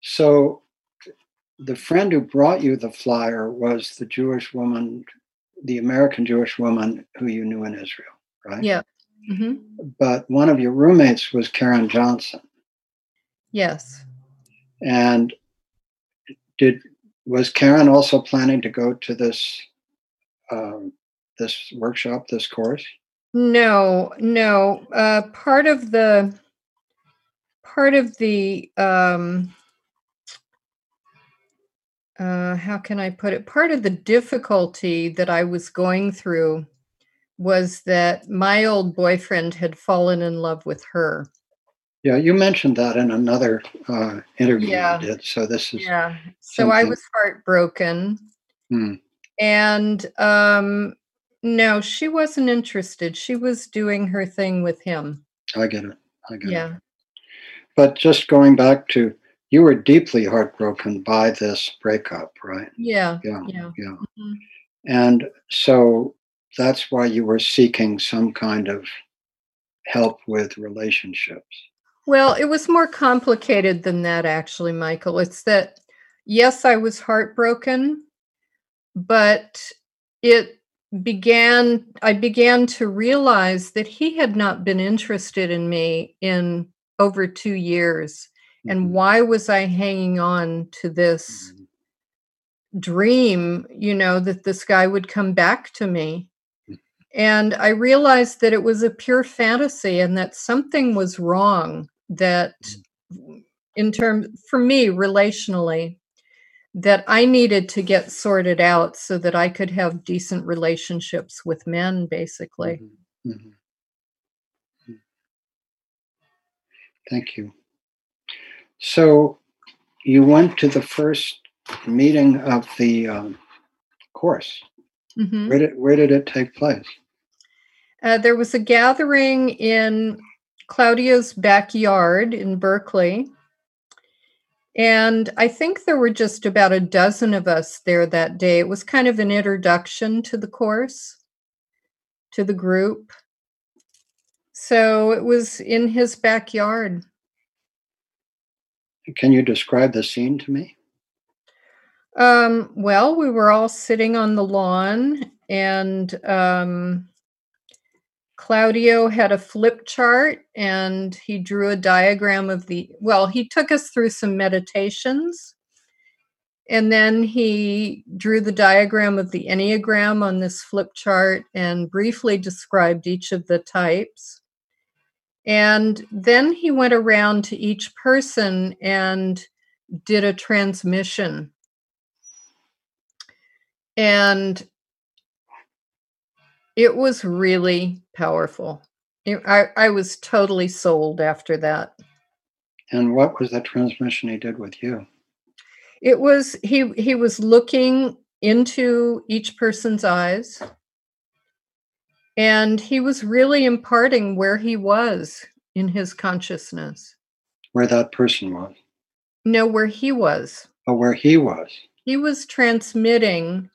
So the friend who brought you the flyer was the Jewish woman, the American Jewish woman who you knew in Israel, right? Yeah. hmm But one of your roommates was Karen Johnson. Yes. And did was Karen also planning to go to this um, this workshop, this course? No, no. Uh, part of the part of the um, uh, how can I put it? Part of the difficulty that I was going through was that my old boyfriend had fallen in love with her. Yeah, you mentioned that in another uh, interview Yeah. you did. So this is Yeah. So I was heartbroken. Hmm. And um, no, she wasn't interested. She was doing her thing with him. I get it. I get it. Yeah. But just going back to you were deeply heartbroken by this breakup, right? Yeah. Yeah. Yeah. Yeah. Mhm. And so that's why you were seeking some kind of help with relationships. Well, it was more complicated than that, actually, Michael. It's that, yes, I was heartbroken, but it began, I began to realize that he had not been interested in me in over two years. And Mhm. why was I hanging on to this Mhm. dream, you know, that this guy would come back to me? Mm. And I realized that it was a pure fantasy and that something was wrong that in terms for me relationally that I needed to get sorted out so that I could have decent relationships with men basically. Mhm. Mhm. Mhm. Thank you. So you went to the first meeting of the um, course. Mhm. Where did where did it take place? Uh, there was a gathering in Claudio's backyard in Berkeley. And I think there were just about a dozen of us there that day. It was kind of an introduction to the course, to the group. So it was in his backyard. Can you describe the scene to me? Um, well, we were all sitting on the lawn, and um, Claudio had a flip chart and he drew a diagram of the. Well, he took us through some meditations, and then he drew the diagram of the Enneagram on this flip chart and briefly described each of the types. And then he went around to each person and did a transmission and it was really powerful. It- I, I was totally sold after that. And what was the transmission he did with you? It was he he was looking into each person's eyes and he was really imparting where he was in his consciousness. Where that person was, No, where he was. or where he was? He was transmitting.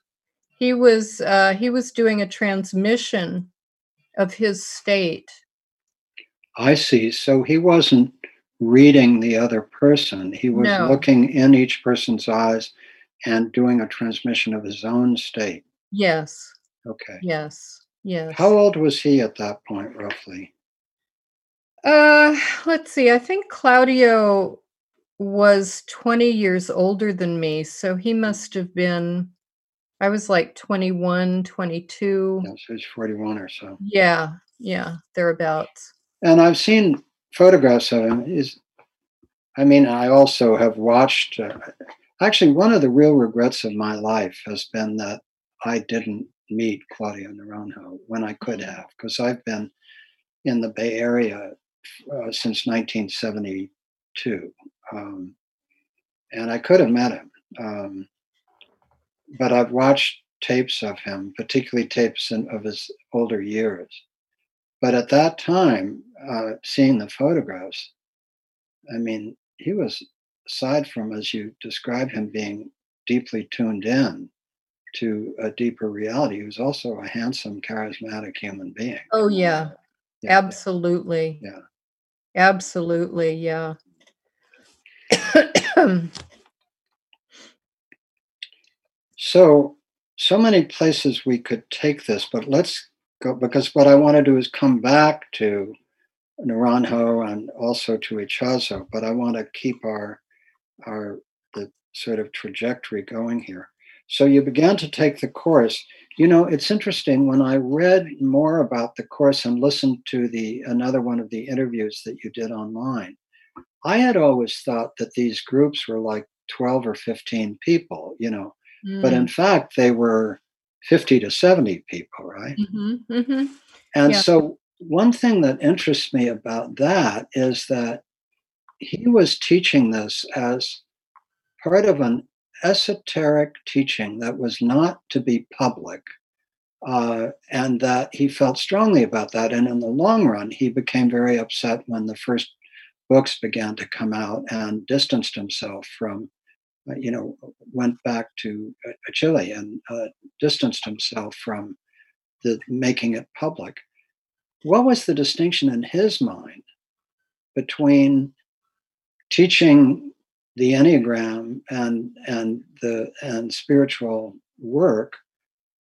He was uh, he was doing a transmission of his state. I see. So he wasn't reading the other person. He was No. looking in each person's eyes and doing a transmission of his own state. Yes. Okay. Yes. Yes. How old was he at that point, roughly? Uh, let's see. I think Claudio was 20 years older than me, so he must have been I was like 21, 22. Yeah, so he's 41 or so. Yeah, yeah, thereabouts. And I've seen photographs of him. Is, I mean, I also have watched. Uh, actually, one of the real regrets of my life has been that I didn't meet Claudio Naranjo when I could have, because I've been in the Bay Area uh, since 1972, um, and I could have met him. Um, but I've watched tapes of him, particularly tapes in, of his older years. But at that time, uh, seeing the photographs, I mean, he was, aside from as you describe him being deeply tuned in to a deeper reality, who's also a handsome, charismatic human being. Oh, yeah. Yeah. Absolutely. Yeah. Absolutely. Yeah. So, so many places we could take this, but let's go because what I want to do is come back to Naranjo and also to Ichazo, but I want to keep our our the sort of trajectory going here. So you began to take the course. You know, it's interesting when I read more about the course and listened to the another one of the interviews that you did online. I had always thought that these groups were like 12 or 15 people, you know, but in Mm. fact they were 50 to 70 people, right? Mhm, mhm. And Yeah. so, one thing that interests me about that is that he was teaching this as part of an esoteric teaching that was not to be public, uh, and that he felt strongly about that. And in the long run, he became very upset when the first books began to come out and distanced himself from, uh, you know, went back to uh, Chile and uh, distanced himself from the making it public what was the distinction in his mind between teaching the enneagram and and the and spiritual work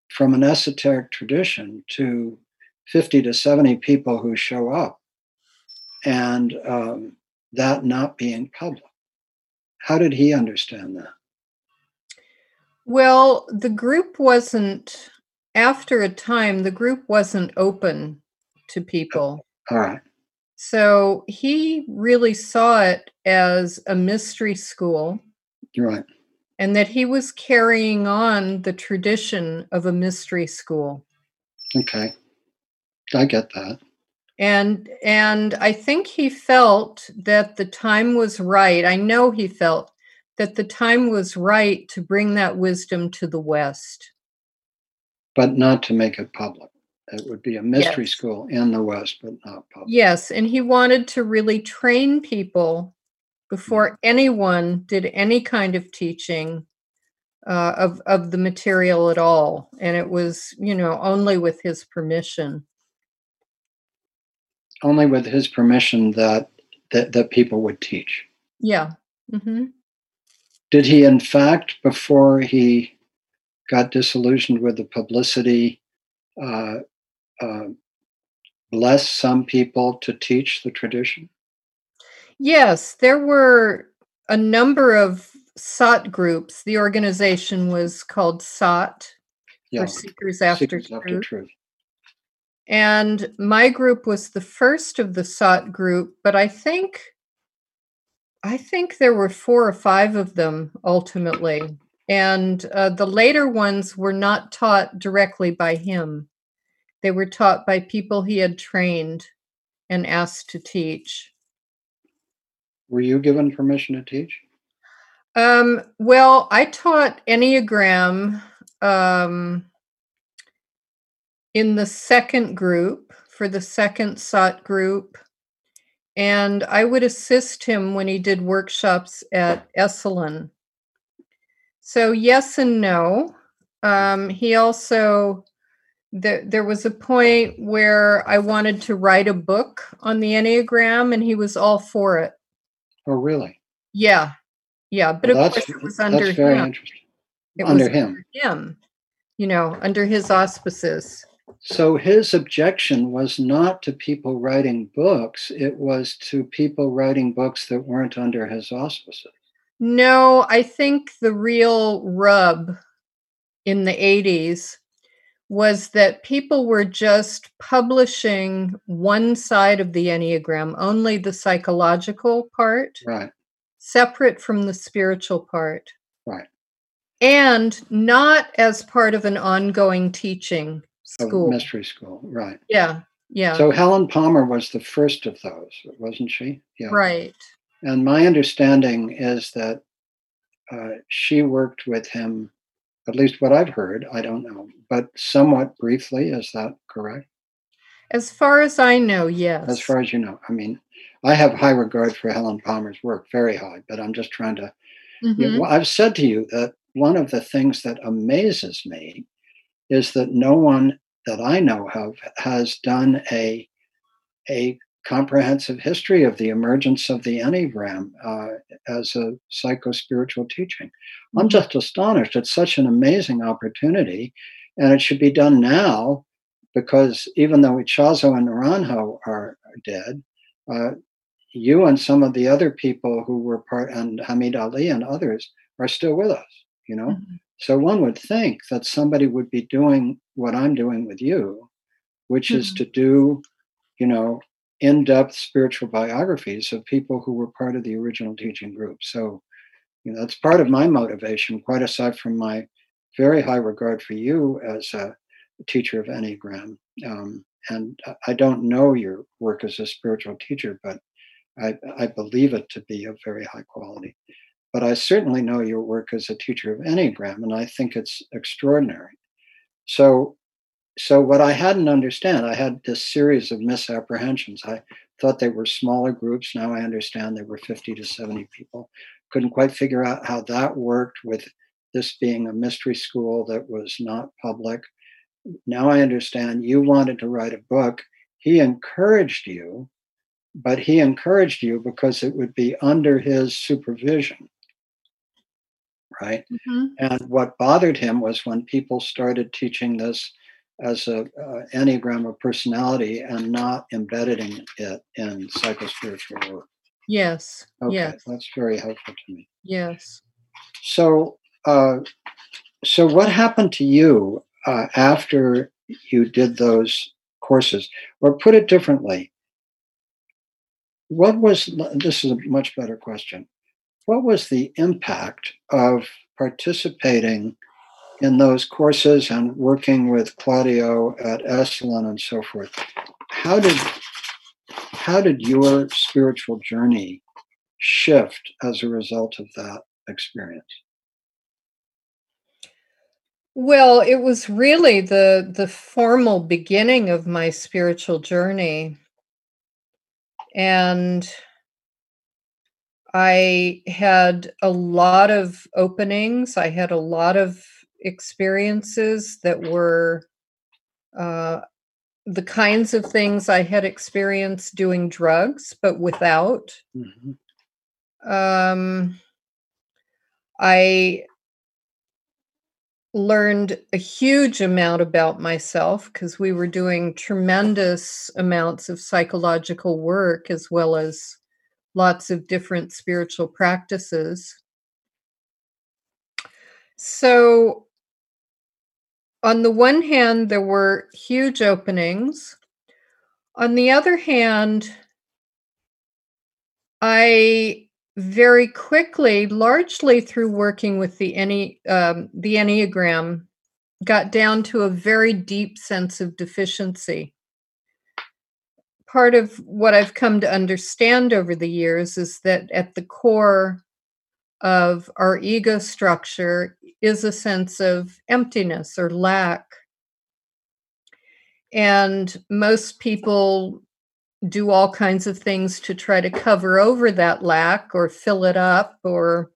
from an esoteric tradition to 50 to 70 people who show up and um, that not being public. How did he understand that? Well, the group wasn't, after a time, the group wasn't open to people. all right So he really saw it as a mystery school right and that he was carrying on the tradition of a mystery school. okay i get that And and I think he felt that the time was right. I know he felt that the time was right to bring that wisdom to the West. but not to make it public it would be a mystery Yes. school in the west but not public Yes, and he wanted to really train people before anyone did any kind of teaching uh, of of the material at all, and it was you know only with his permission. only with his permission that that, that people would teach. Yeah. hmm Did he, in fact, before he got disillusioned with the publicity, uh, uh, bless some people to teach the tradition? Yes, there were a number of SAT groups. The organization was called SAT, Yeah, for Seekers After Seekers after Truth. truth. And my group was the first of the SAT group, but I think I think there were four or five of them ultimately. And uh, the later ones were not taught directly by him. They were taught by people he had trained and asked to teach. Were you given permission to teach? Um, well, I taught Enneagram um, in the second group for the second SAT group. And I would assist him when he did workshops at Esalen. So, yes and no. Um, he also, there, there was a point where I wanted to write a book on the Enneagram, and he was all for it. Oh, really? Yeah. Yeah. But Well, of course, it was under that's very him. interesting. It Under was him. under him, you know, under his auspices. So his objection was not to people writing books; it was to people writing books that weren't under his auspices. No, I think the real rub in the 80s was that people were just publishing one side of the Enneagram, only the psychological part, Right. separate from the spiritual part. Right. And not as part of an ongoing teaching school. mystery school. Right. Yeah. Yeah. So Helen Palmer was the first of those, wasn't she? Yeah. right. And my understanding is that uh, she worked with him, at least what I've heard, I don't know, but somewhat briefly. Is that correct? As far as I know, yes. As far as you know, I mean, I have high regard for Helen Palmer's work, very high, but I'm just trying to. Mhm. You know, I've said to you that one of the things that amazes me is that no one that I know of has done a a comprehensive history of the emergence of the Enneagram uh, as a psycho spiritual teaching. I'm Mhm. just astonished. It's such an amazing opportunity, and it should be done now because even though Ichazo and Naranjo are dead, uh, you and some of the other people who were part, and Hameed Ali and others, are still with us. You know, Mhm. so one would think that somebody would be doing what I'm doing with you, which is Mhm. to do, you know, in-depth spiritual biographies of people who were part of the original teaching group. So, you know, that's part of my motivation, quite aside from my very high regard for you as a teacher of Enneagram. Um, and I- I don't know your work as a spiritual teacher, but I, I believe it to be of very high quality. But I certainly know your work as a teacher of Enneagram, and I think it's extraordinary. So so what I hadn't understand, I had this series of misapprehensions. I thought they were smaller groups. Now I understand they were 50 to 70 people. Couldn't quite figure out how that worked with this being a mystery school that was not public. Now I understand you wanted to write a book. He encouraged you, but he encouraged you because it would be under his supervision. Right. Mhm. And what bothered him was when people started teaching this as a uh, enneagram of personality and not embedding it in psychospiritual work. Yes. Okay, Yes. that's very helpful to me. Yes. So, uh, so what happened to you uh, after you did those courses, or put it differently? What was this is a much better question. What was the impact of participating in those courses and working with Claudio at Esalen and so forth? How did how did your spiritual journey shift as a result of that experience? Well, it was really the the formal beginning of my spiritual journey. And I had a lot of openings. I had a lot of experiences that were uh, the kinds of things I had experienced doing drugs, but without. Mhm. Um, I learned a huge amount about myself because we were doing tremendous amounts of psychological work as well as lots of different spiritual practices. So, on the one hand, there were huge openings. On the other hand, I very quickly, largely through working with the Enne um, the Enneagram, got down to a very deep sense of deficiency. Part of what I've come to understand over the years is that at the core of our ego structure is a sense of emptiness or lack. And most people do all kinds of things to try to cover over that lack or fill it up or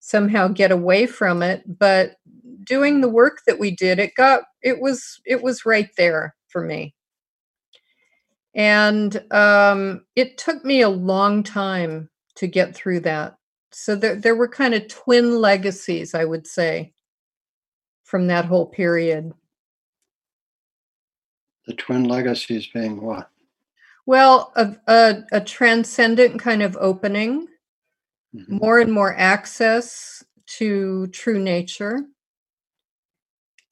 somehow get away from it but doing the work that we did it got it was it was right there for me and um it took me a long time to get through that so there there were kind of twin legacies i would say from that whole period The twin legacies being what? well a, a, a transcendent kind of opening Mhm. more and more access to true nature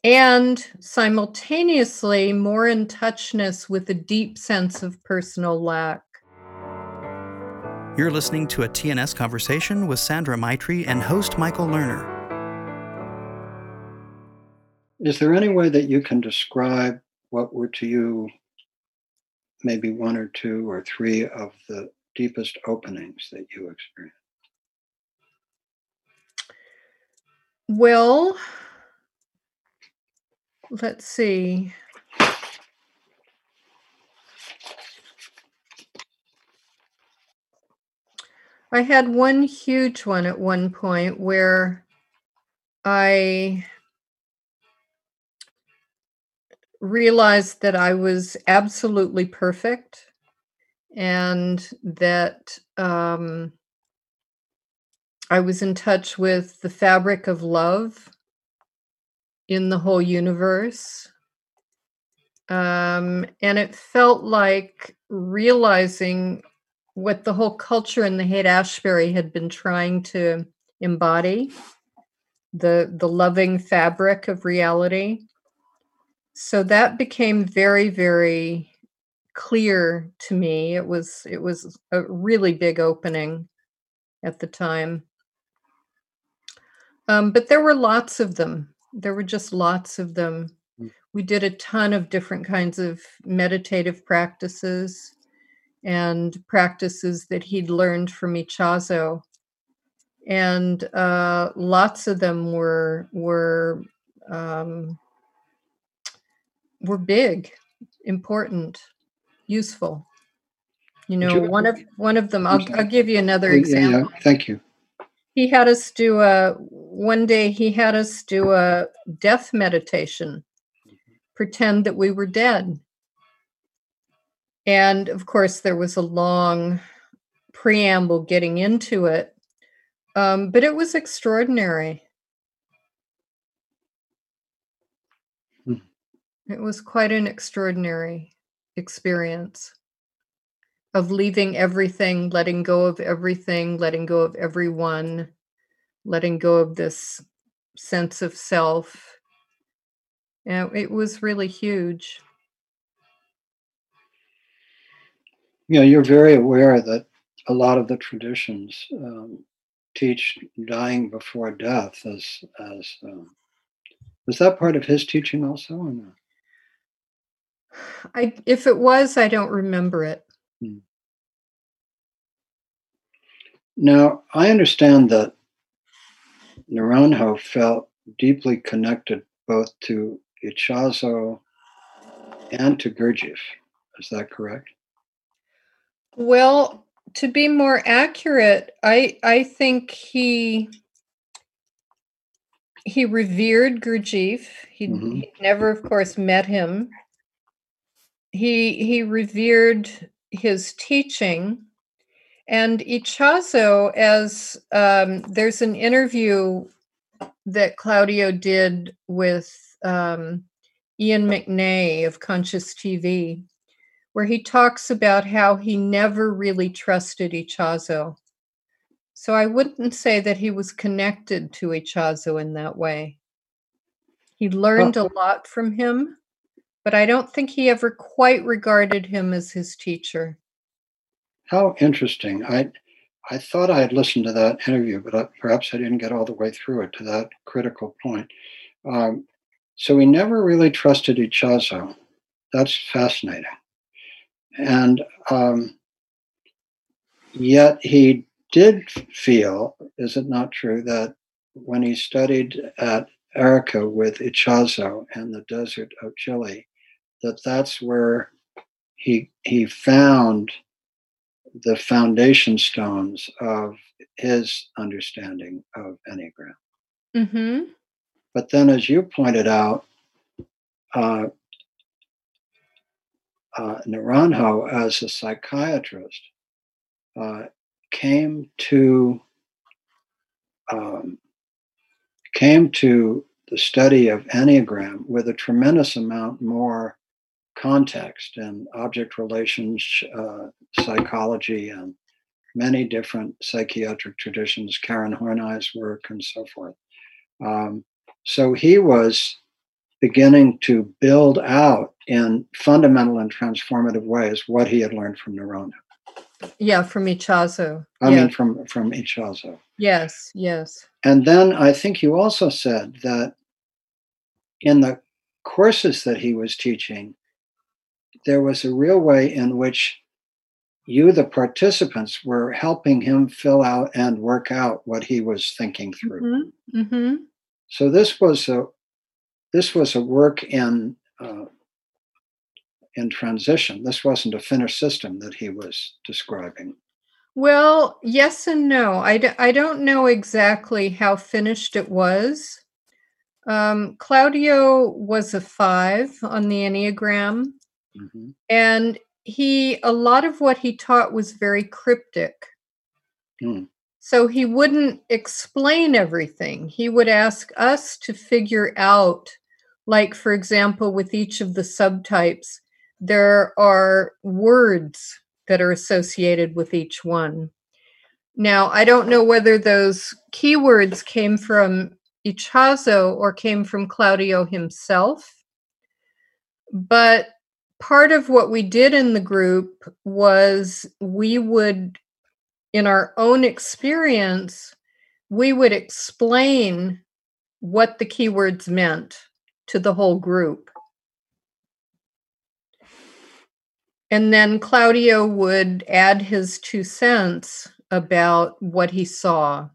and simultaneously more in touchness with a deep sense of personal lack You're listening to a TNS conversation with Sandra Maitri and host Michael Lerner. Is there any way that you can describe what were to you maybe one or two or three of the deepest openings that you experienced? well let's see I had one huge one at one point where I realized that I was absolutely perfect and that um, I was in touch with the fabric of love in the whole universe. Um, and it felt like realizing what the whole culture in the Haight Ashbury had been trying to embody the the loving fabric of reality. So that became very very clear to me. It was it was a really big opening at the time. Um, but there were lots of them. There were just lots of them. Mm. we did a ton of different kinds of meditative practices and practices that he'd learned from Ichazo. And uh, lots of them were were um, were big, important, useful. You know, you- one of one of them. I'll. I'll give you another Yeah, yeah, example. thank you. He had us do a one day. He had us do a death meditation, pretend that we were dead. And of course, there was a long preamble getting into it, um, but it was extraordinary. Hmm. It was quite an extraordinary experience of leaving everything, letting go of everything, letting go of everyone, letting go of this sense of self. Yeah, it was really huge. Yeah, you're very aware that a lot of the traditions um, teach dying before death as as um, was that part of his teaching also or not? I if it was, I don't remember it. Now I understand that Naranjo felt deeply connected both to Ichazo and to Gurdjieff. Is that correct? Well, to be more accurate, I I think he he revered Gurdjieff. He Mhm. never, of course, met him. He he revered his teaching, and Ichazo, as um, there's an interview that Claudio did with um, Ian McNay of Conscious TV, where he talks about how he never really trusted Ichazo. So I wouldn't say that he was connected to Ichazo in that way. He learned a lot from him, but I don't think he ever quite regarded him as his teacher. How interesting. I I thought I had listened to that interview, but I, perhaps I didn't get all the way through it to that critical point. Um, so he never really trusted Ichazo. That's fascinating. And um, yet he did feel, is it not true, that when he studied at Arica with Ichazo in the desert of Chile, that that's where he he found the foundation stones of his understanding of Enneagram. Mm-hmm. But then, as you pointed out, uh, uh, Naranjo, as a psychiatrist, uh, came to um, came to the study of Enneagram with a tremendous amount more context and object relations, uh, psychology, and many different psychiatric traditions, Karen Horney's work, and so forth. Um, so he was beginning to build out in fundamental and transformative ways what he had learned from Naranjo. Yeah, from Ichazo. I yeah. mean, from from Ichazo. yes, yes. And then I think you also said that in the courses that he was teaching, there was a real way in which you, the participants, were helping him fill out and work out what he was thinking through. Mm-hmm. Mm-hmm. So this was a this was a work in uh, in transition. This wasn't a finished system that he was describing. Well, yes and no. I, d- I don't know exactly how finished it was. Um, Claudio was a five on the Enneagram, Mhm. and he, a lot of what he taught was very cryptic. Hmm. So he wouldn't explain everything. He would ask us to figure out, like, for example, with each of the subtypes, there are words that are associated with each one. Now, I don't know whether those keywords came from Ichazo or came from Claudio himself, but part of what we did in the group was we would, in our own experience, we would explain what the keywords meant to the whole group. And then Claudio would add his two cents about what he saw.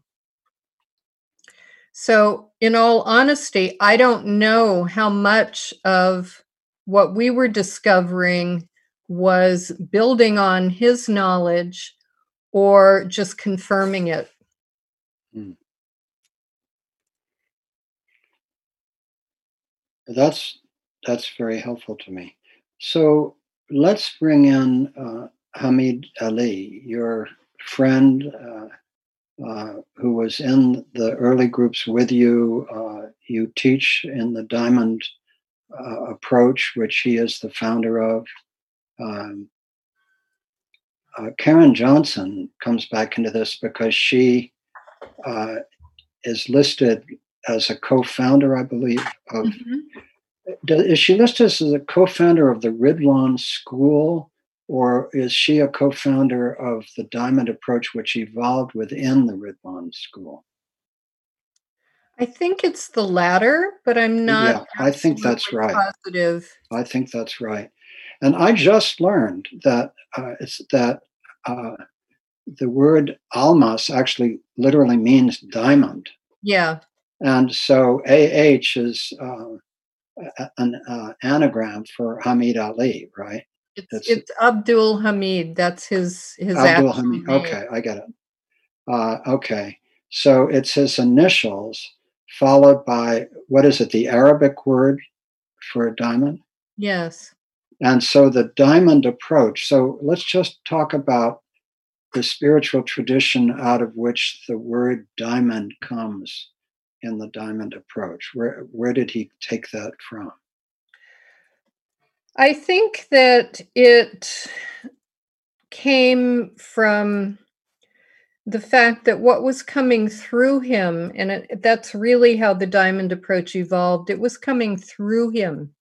So, in all honesty, I don't know how much of what we were discovering was building on his knowledge or just confirming it. Hmm. That's that's very helpful to me. So let's bring in uh, Hameed Ali, your friend uh, uh, who was in the early groups with you. Uh, you teach in the Diamond uh, approach, which he is the founder of. Um, uh, Karen Johnson comes back into this because she is listed as a co-founder, I believe, of. Do- Is she listed as a co-founder of the Ridwan School, or is she a co-founder of the Diamond Approach, which evolved within the Ridwan School? I think it's the latter, but I'm not. Yeah, I think that's right. Positive. I think that's right. And I just learned that uh, it's that uh, the word almas actually literally means diamond. Yeah. And so AH is uh, an uh, anagram for Hameed Ali, right? It's It's- it's Abdul Hameed. That's his his Abdul Hameed. name. Okay, I get it. Uh, okay, so it's his initials followed by what is it? The Arabic word for a diamond, Yes. and so the diamond approach. So let's just talk about the spiritual tradition out of which the word diamond comes in the diamond approach. Where where did he take that from? I think that it came from the fact that what was coming through him, and it, that's really how the diamond approach evolved. It was coming through him,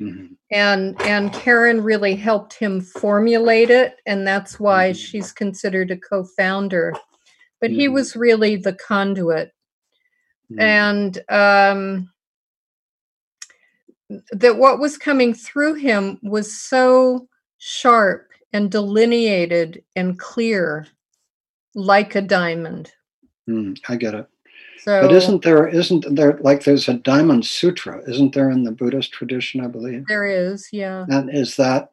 Mhm. and and Karen really helped him formulate it, and that's why Mhm. she's considered a co-founder. But he Mhm. was really the conduit, Mhm. and um, that what was coming through him was so sharp and delineated and clear like a diamond Mm, I get it. so But isn't there isn't there like there's a diamond sutra, isn't there in the Buddhist tradition, I believe? there is yeah And is that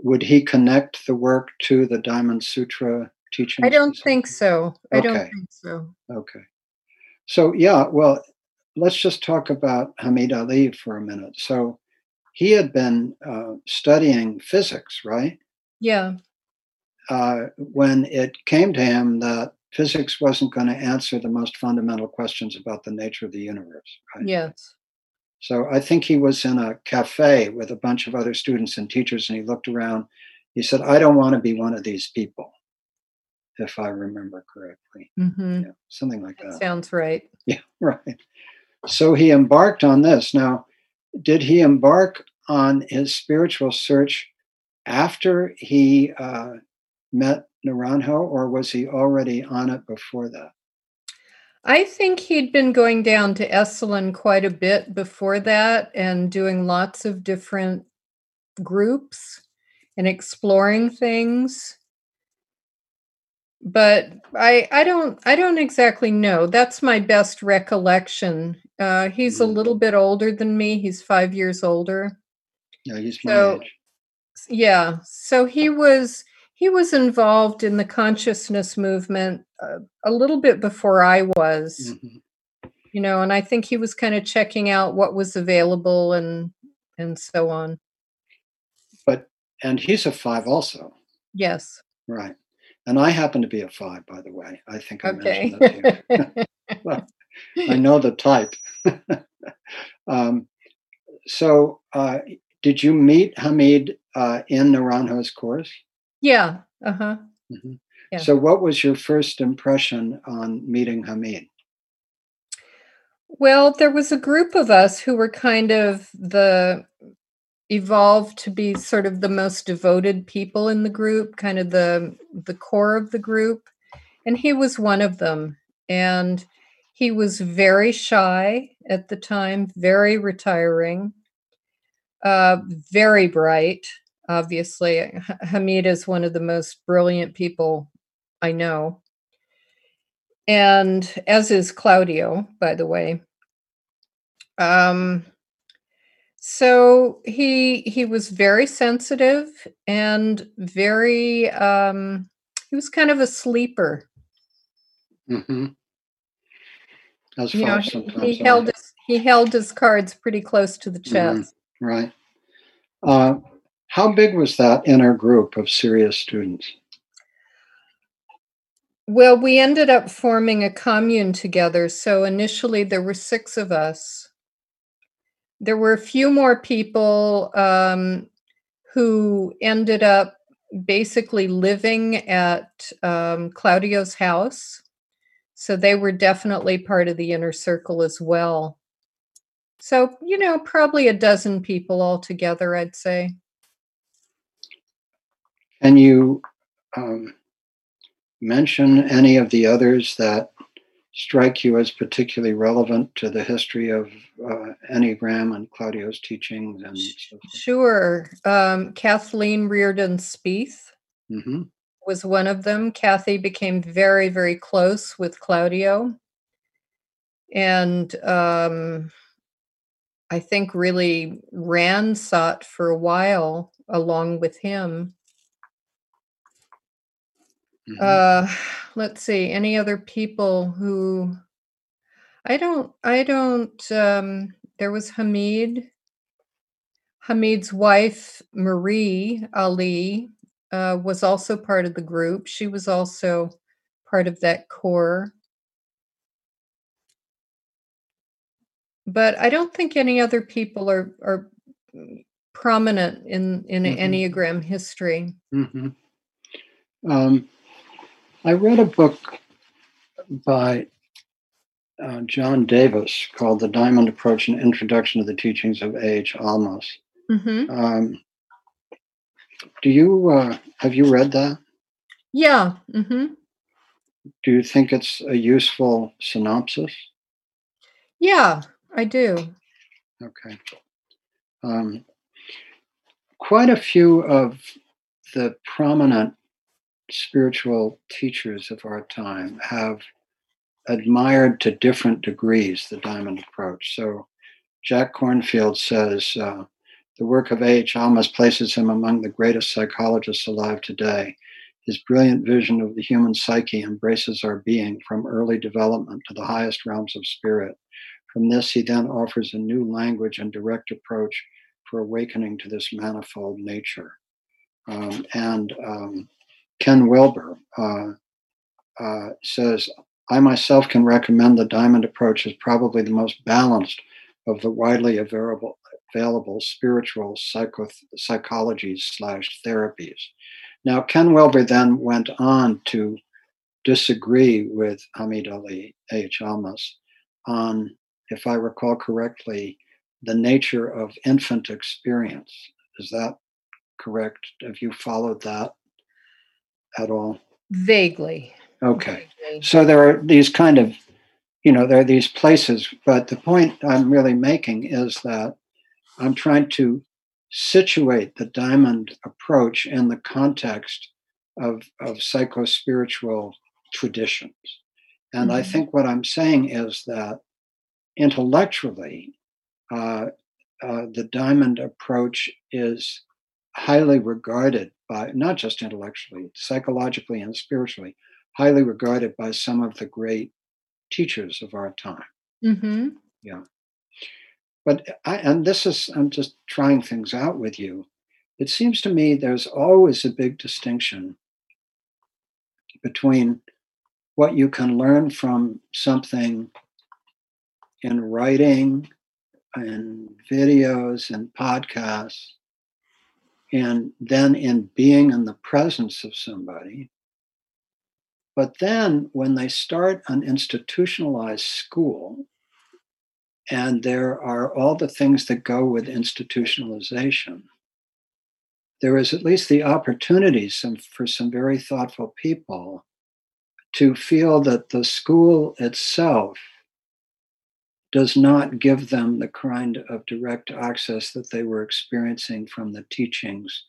would he connect the work to the Diamond Sutra teaching? i don't think so i don't think so Okay. So yeah, well, let's just talk about Hameed Ali for a minute. So he had been uh, studying physics, right? yeah Uh, when it came to him that physics wasn't going to answer the most fundamental questions about the nature of the universe, right? yes So I think he was in a cafe with a bunch of other students and teachers, and he looked around. He said, I don't want to be one of these people, if I remember correctly. hmm Yeah, something like that that. sounds right Yeah, right. So he embarked on this. Now, did he embark on his spiritual search after he uh, met Naranjo, or was he already on it before that? i think he'd been going down to esalen quite a bit before that and doing lots of different groups and exploring things but i i don't i don't exactly know that's my best recollection uh he's a Mm. little bit older than me he's five years older Yeah, he's my So- age. yeah so he was he was involved in the consciousness movement uh, a little bit before I was. Mm-hmm. You know, and I think he was kind of checking out what was available and and so on. But and he's a 5 also. Yes. Right. And I happen to be a 5 by the way. I think I okay. mentioned that to you. well, I know the type. um, so uh, did you meet Hameed uh, in Naranjo's course? Yeah. Uh huh. Mm-hmm. Yeah. So, what was your first impression on meeting Hameed? Well, there was a group of us who were kind of the evolved to be sort of the most devoted people in the group, kind of the the core of the group, and he was one of them. And he was very shy at the time, very retiring, uh, very bright. Obviously, Hameed is one of the most brilliant people I know. And as is Claudio, by the way. Um, so he he was very sensitive and very um, he was kind of a sleeper. Mm-hmm. As you know, he, he held his, he held his cards pretty close to the mm-hmm. chest. Mm-hmm. Right. Uh, how big was that inner group of serious students? Well, we ended up forming a commune together. So initially there were six of us. There were a few more people um, who ended up basically living at um, Claudio's house. So they were definitely part of the inner circle as well. So, you know, probably a dozen people altogether, I'd say. Can you um, mention any of the others that strike you as particularly relevant to the history of uh, Enneagram and Claudio's teachings? And so sure. Um, Kathleen Riordan Speeth mm-hmm. was one of them. Kathy became very, very close with Claudio. And um, I think really ran SAT for a while along with him. Mm-hmm. Uh, let's see. Any other people who I don't. I don't. Um, there was Hameed. Hameed's wife Marie Ali uh, was also part of the group. She was also part of that core. But I don't think any other people are are prominent in in mm-hmm. Enneagram history. Mm-hmm. Um, I read a book by uh, John Davis called The Diamond Approach An Introduction to the Teachings of A.H. Almaas. Mm-hmm. Um, do you, uh, have you read that? Yeah. Mm-hmm. Do you think it's a useful synopsis? Yeah, I do. Okay. Um, quite a few of the prominent spiritual teachers of our time have admired to different degrees the diamond approach. So Jack Kornfield says uh, the work of A.H. Almaas places him among the greatest psychologists alive today. His brilliant vision of the human psyche embraces our being from early development to the highest realms of spirit. From this, he then offers a new language and direct approach for awakening to this manifold nature. Um, and um, Ken Wilber uh, uh, says, I myself can recommend the diamond approach as probably the most balanced of the widely available, available spiritual psycho- psychologies slash therapies. Now, Ken Wilber then went on to disagree with Hameed Ali H. Almaas on, if I recall correctly, the nature of infant experience. Is that correct? Have you followed that? At all? Vaguely. Okay. Vaguely. So there are these kind of, you know, there are these places, but the point I'm really making is that I'm trying to situate the diamond approach in the context of, of psycho-spiritual traditions. And mm-hmm. I think what I'm saying is that intellectually, uh, uh, the diamond approach is highly regarded by not just intellectually, psychologically and spiritually, highly regarded by some of the great teachers of our time. Mm-hmm. Yeah. But I, and this is, I'm just trying things out with you. It seems to me there's always a big distinction between what you can learn from something in writing and videos and podcasts and then in being in the presence of somebody. But then when they start an institutionalized school and there are all the things that go with institutionalization there is at least the opportunity some, for some very thoughtful people to feel that the school itself does not give them the kind of direct access that they were experiencing from the teachings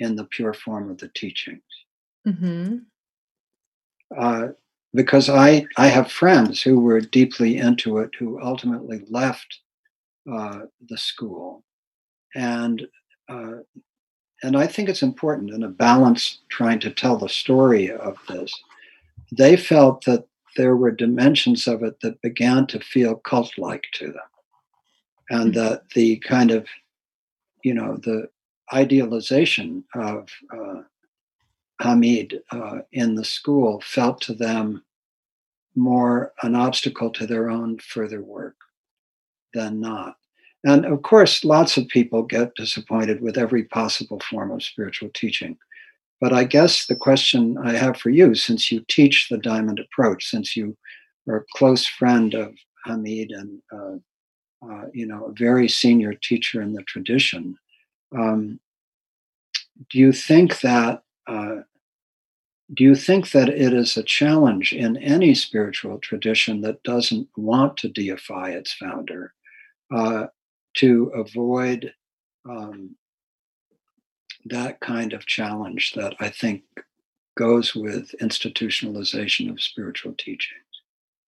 in the pure form of the teachings. Mm-hmm. Uh, because I, I have friends who were deeply into it who ultimately left uh, the school. And, uh, and I think it's important in a balance trying to tell the story of this. They felt that there were dimensions of it that began to feel cult like to them. And mm-hmm. that the kind of, you know, the idealization of uh, Hameed uh, in the school felt to them more an obstacle to their own further work than not. And of course, lots of people get disappointed with every possible form of spiritual teaching. But I guess the question I have for you, since you teach the diamond approach, since you are a close friend of Hameed and uh, uh, you know a very senior teacher in the tradition, um, do you think that uh, do you think that it is a challenge in any spiritual tradition that doesn't want to deify its founder uh, to avoid um, that kind of challenge that I think goes with institutionalization of spiritual teachings.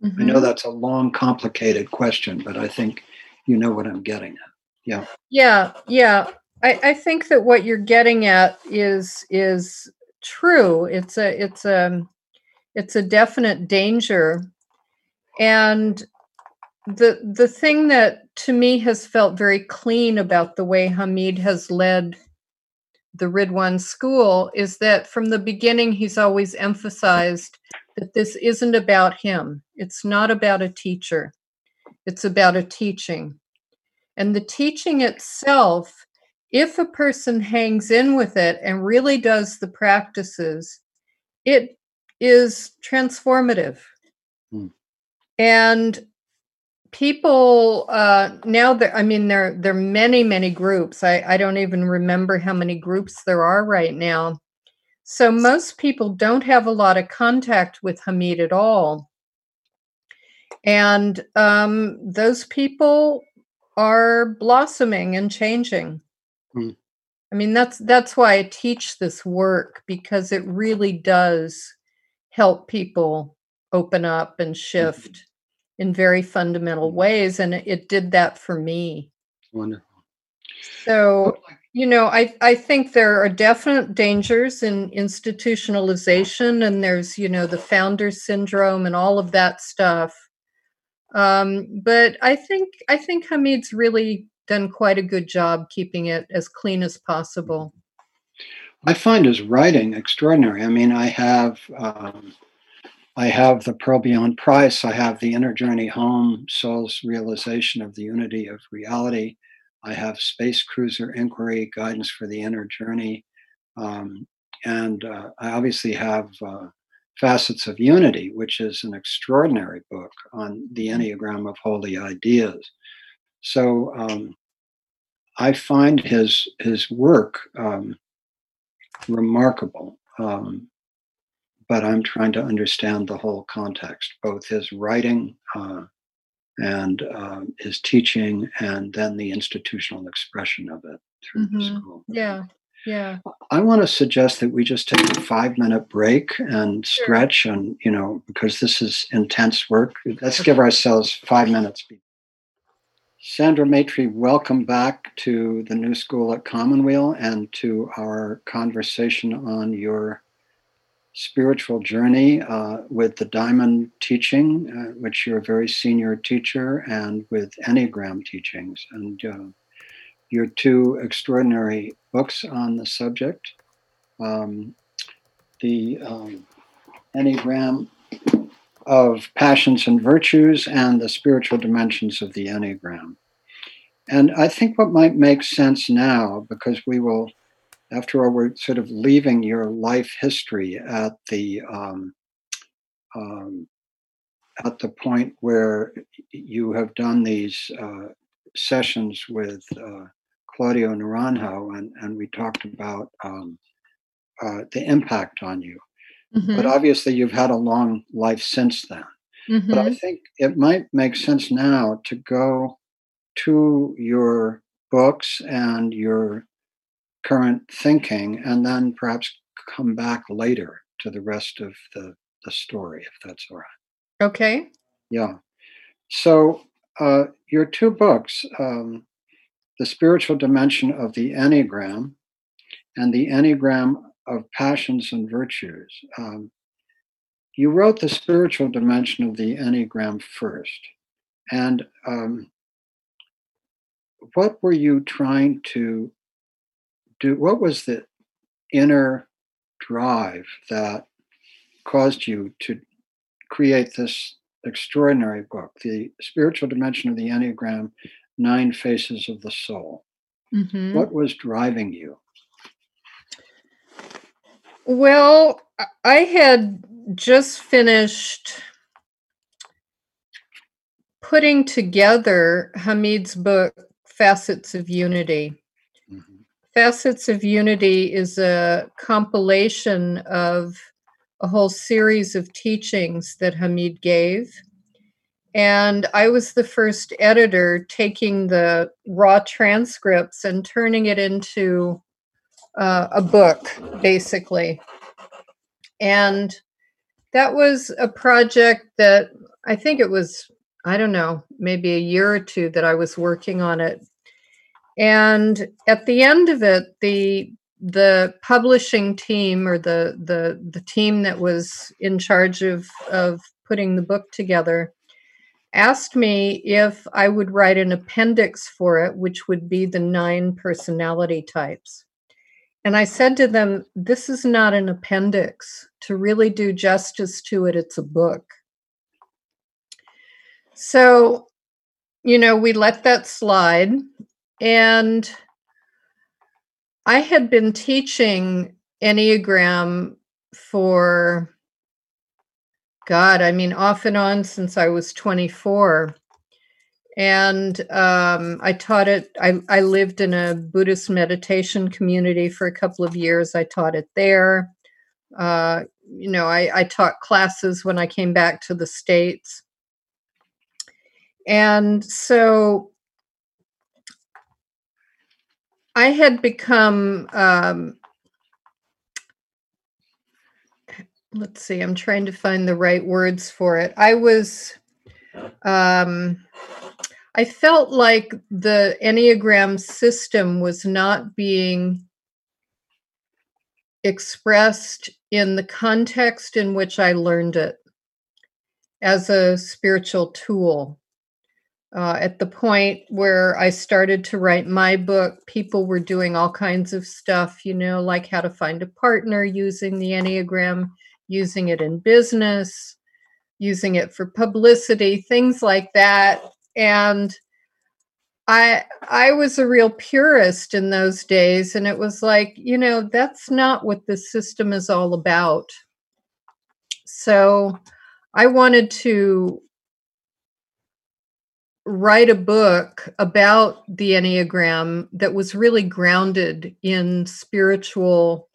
Mm-hmm. I know mm-hmm. that's a long, complicated question, but I think you know what I'm getting at. Yeah. Yeah, yeah. I, I think that what you're getting at is is true. It's a it's a it's a definite danger. And the the thing that to me has felt very clean about the way Hameed has led the Ridwan school is that from the beginning, he's always emphasized that this isn't about him. It's not about a teacher, it's about a teaching. And the teaching itself, if a person hangs in with it and really does the practices, it is transformative. Hmm. And people uh, now there i mean there there are many many groups. I, I don't even remember how many groups there are right now. So most people don't have a lot of contact with hameed at all. And um, those people are blossoming and changing. Mm. i mean that's that's why i teach this work because it really does help people open up and shift. mm-hmm in very fundamental ways and it did that for me. Wonderful. So you know i i think there are definite dangers in institutionalization and there's you know the founder syndrome and all of that stuff. Um, but i think i think Hameed's really done quite a good job keeping it as clean as possible. I find his writing extraordinary. I mean i have um, I have the Pearl Beyond Price. I have the Inner Journey Home, Soul's Realization of the Unity of Reality. I have Space Cruiser Inquiry, Guidance for the Inner Journey. Um, and uh, I obviously have uh, Facets of Unity, which is an extraordinary book on the Enneagram of Holy Ideas. So um, I find his his work um, remarkable. Um, but I'm trying to understand the whole context, both his writing uh, and uh, his teaching, and then the institutional expression of it through mm-hmm. the school. Yeah, yeah. I want to suggest that we just take a five minute break and sure. stretch, and you know, because this is intense work. Let's give ourselves five minutes. Sandra Maitri, welcome back to the New School at Commonweal and to our conversation on your spiritual journey uh, with the Diamond teaching, uh, which you're a very senior teacher, and with Enneagram teachings, and uh, your two extraordinary books on the subject. Um, the um, Enneagram of passions and virtues and the spiritual dimensions of the Enneagram. And I think what might make sense now, because we will, after all, we're sort of leaving your life history at the um, um, at the point where you have done these uh, sessions with uh, Claudio Naranjo, and, and we talked about um, uh, the impact on you. Mm-hmm. But obviously, you've had a long life since then. Mm-hmm. But I mm-hmm. think it might make sense now to go to your books and your current thinking, and then perhaps come back later to the rest of the, the story, if that's all right. Okay. Yeah. So, uh, your two books, um, The Spiritual Dimension of the Enneagram and The Enneagram of passions and virtues. Um, you wrote the spiritual dimension of the Enneagram first. And um, what were you trying to do? What was the inner drive that caused you to create this extraordinary book, The Spiritual Dimension of the Enneagram Nine Faces of the Soul? Mm-hmm. What was driving you? Well, I had just finished putting together Hameed's book, Facets of Unity. Facets of Unity is a compilation of a whole series of teachings that Hameed gave. And I was the first editor taking the raw transcripts and turning it into uh, a book, basically. And that was a project that I think it was, I don't know, maybe a year or two that I was working on it. And at the end of it, the the publishing team or the the the team that was in charge of of putting the book together asked me if I would write an appendix for it, which would be the nine personality types. And I said to them, This is not an appendix. To really do justice to it, it's a book. So, you know, we let that slide. And I had been teaching Enneagram for, God, I mean, off and on since I was 24 and um, I taught it. I, I lived in a Buddhist meditation community for a couple of years. I taught it there. Uh, you know, I, I taught classes when I came back to the States. And so I had become, um, let's see, I'm trying to find the right words for it. I was, um, I felt like the Enneagram system was not being expressed in the context in which I learned it as a spiritual tool. Uh, at the point where I started to write my book, people were doing all kinds of stuff, you know, like how to find a partner using the Enneagram, using it in business, using it for publicity, things like that and I I was a real purist in those days and it was like, you know, that's not what the system is all about. So I wanted to write a book about the Enneagram that was really grounded in spiritual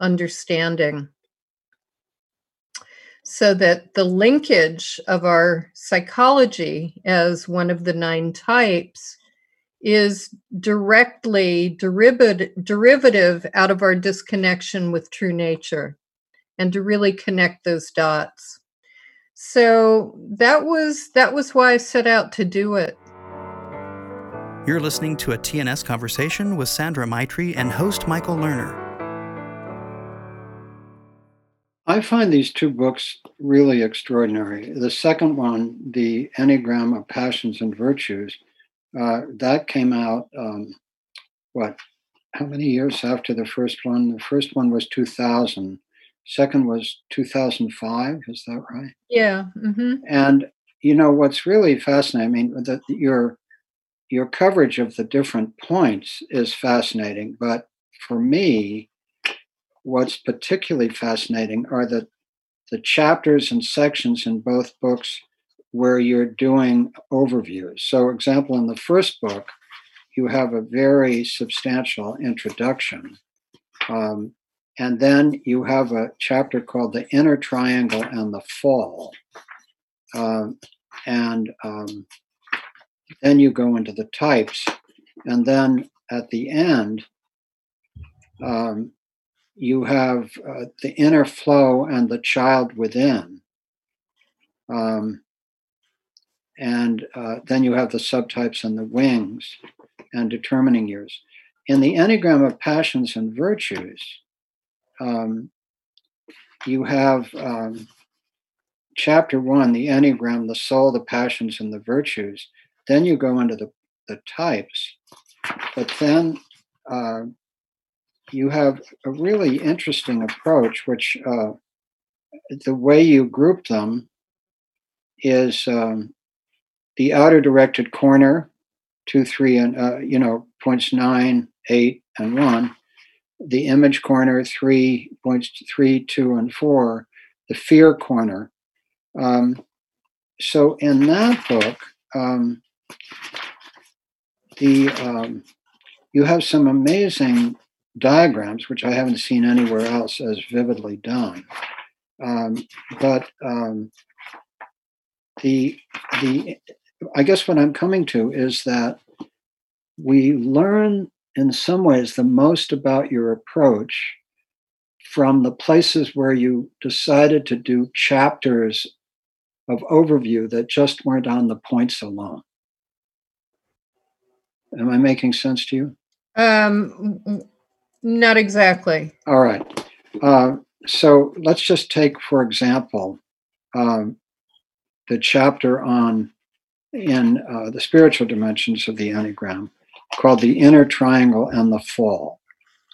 understanding. So that the linkage of our psychology as one of the nine types is directly derivative, out of our disconnection with true nature and to really connect those dots so that was that was why i set out to do it You're listening to a TNS conversation with Sandra Maitri and host Michael Lerner. I find these two books really extraordinary. The second one, The Enneagram of Passions and Virtues, uh, that came out, um, what, how many years after the first one? The first one was 2000. Second was 2005. Is that right? Yeah. Mm-hmm. And you know what's really fascinating. I mean, that your your coverage of the different points is fascinating, but for me, what's particularly fascinating are the the chapters and sections in both books where you're doing overviews. So, example, in the first book, you have a very substantial introduction. Um, and then you have a chapter called The Inner Triangle and the Fall. Um, and um, then you go into the types. And then at the end, um, you have uh, the inner flow and the child within. Um, and uh, then you have the subtypes and the wings and determining years. In the Enneagram of Passions and Virtues, um, you have um, chapter one, the Enneagram, the soul, the passions, and the virtues. Then you go into the, the types. But then uh, you have a really interesting approach, which uh, the way you group them is um, the outer directed corner, two, three, and uh, you know points nine, eight, and one. The image corner, three points three, two, and four. The fear corner. Um, so in that book, um, the um, you have some amazing diagrams, which I haven't seen anywhere else as vividly done. Um, but um, the the I guess what I'm coming to is that we learn in some ways the most about your approach from the places where you decided to do chapters of overview that just weren't on the points alone. Am I making sense to you? Um, not exactly. All right. Uh, so let's just take, for example, um, the chapter on in uh, the spiritual dimensions of the Enneagram called The Inner Triangle and the Fall.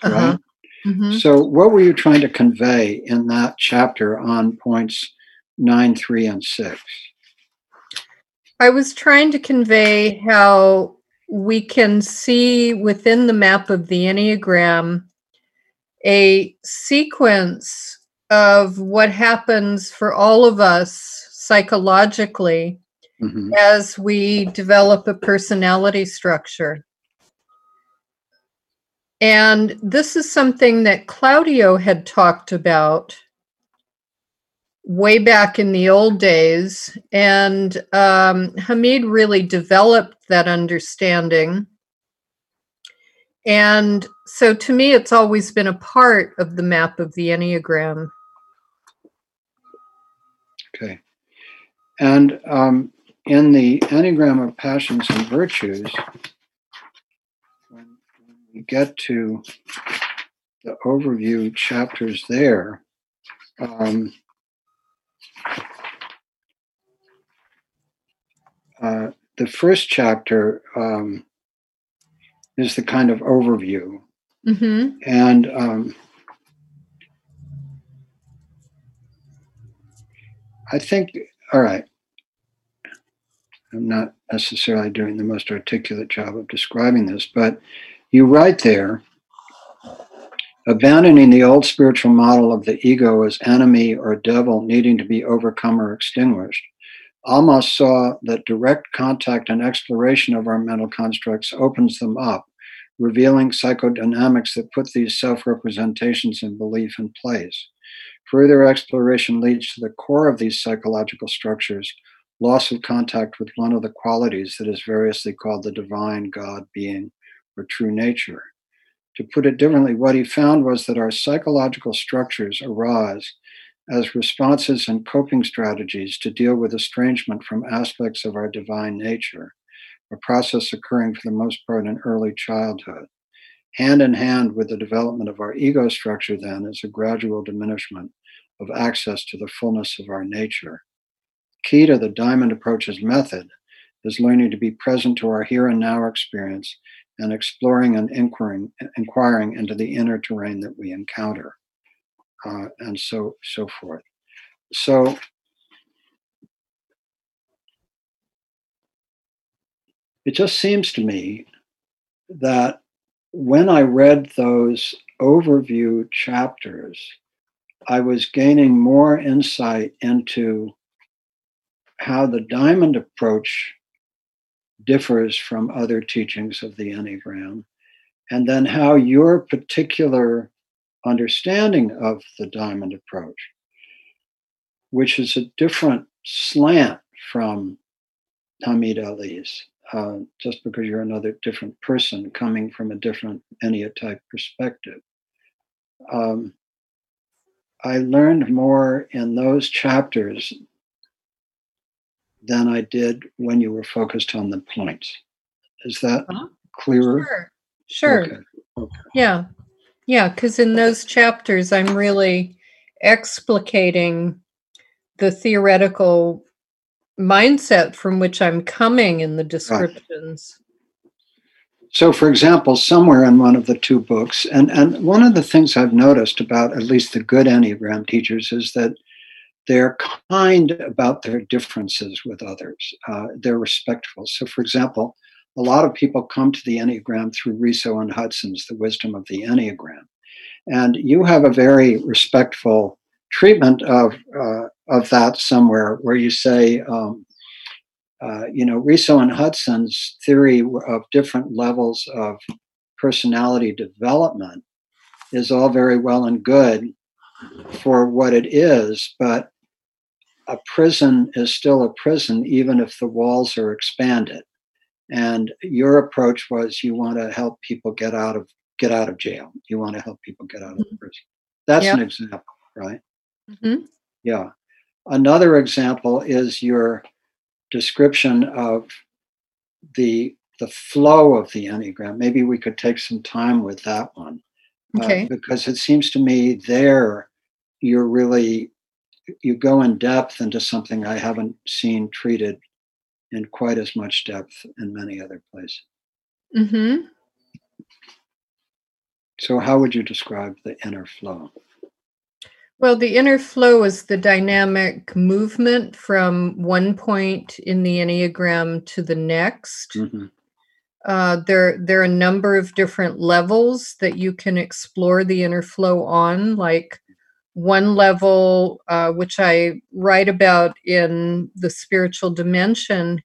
Right? Uh-huh. Mm-hmm. So, what were you trying to convey in that chapter on points nine, three, and six? I was trying to convey how we can see within the map of the Enneagram a sequence of what happens for all of us psychologically mm-hmm. as we develop a personality structure. And this is something that Claudio had talked about way back in the old days. And um, Hameed really developed that understanding. And so to me, it's always been a part of the map of the Enneagram. Okay. And um, in the Enneagram of Passions and Virtues, get to the overview chapters there, um, uh, the first chapter um, is the kind of overview. Mm-hmm. And um, I think, all right, I'm not necessarily doing the most articulate job of describing this, but you write there abandoning the old spiritual model of the ego as enemy or devil needing to be overcome or extinguished. Almaas saw that direct contact and exploration of our mental constructs opens them up, revealing psychodynamics that put these self representations and belief in place. Further exploration leads to the core of these psychological structures, loss of contact with one of the qualities that is variously called the divine God being or true nature. To put it differently, what he found was that our psychological structures arise as responses and coping strategies to deal with estrangement from aspects of our divine nature. a process occurring for the most part in early childhood. Hand in hand with the development of our ego structure, then, is a gradual diminishment of access to the fullness of our nature. Key to the Diamond Approach's method is learning to be present to our here and now experience and exploring and inquiring, inquiring into the inner terrain that we encounter, uh, and so so forth. So it just seems to me that when I read those overview chapters, I was gaining more insight into how the diamond approach differs from other teachings of the Enneagram, and then how your particular understanding of the diamond approach, which is a different slant from Hameed Ali's, uh, just because you're another different person coming from a different Enneatype perspective. Um, I learned more in those chapters than I did when you were focused on the points. Is that uh-huh. clearer? Sure. Sure. Okay. Okay. Yeah. Yeah. Because in those chapters, I'm really explicating the theoretical mindset from which I'm coming in the descriptions. Right. So, for example, somewhere in one of the two books, and, and one of the things I've noticed about at least the good Enneagram teachers is that they're kind about their differences with others. Uh, they're respectful. So, for example, a lot of people come to the Enneagram through Riso and Hudson's The Wisdom of the Enneagram. And you have a very respectful treatment of, uh, of that somewhere where you say, um, uh, you know, Riso and Hudson's theory of different levels of personality development is all very well and good for what it is, but a prison is still a prison even if the walls are expanded. And your approach was you want to help people get out of get out of jail. You want to help people get out of mm-hmm. prison. That's yep. an example, right? Mm-hmm. Yeah. Another example is your description of the the flow of the enneagram. Maybe we could take some time with that one, uh, okay. uh, because it seems to me there you're really you go in depth into something I haven't seen treated in quite as much depth in many other places. Mm-hmm. So, how would you describe the inner flow? Well, the inner flow is the dynamic movement from one point in the Enneagram to the next. Mm-hmm. Uh, there, there are a number of different levels that you can explore the inner flow on, like one level, uh, which I write about in the spiritual dimension,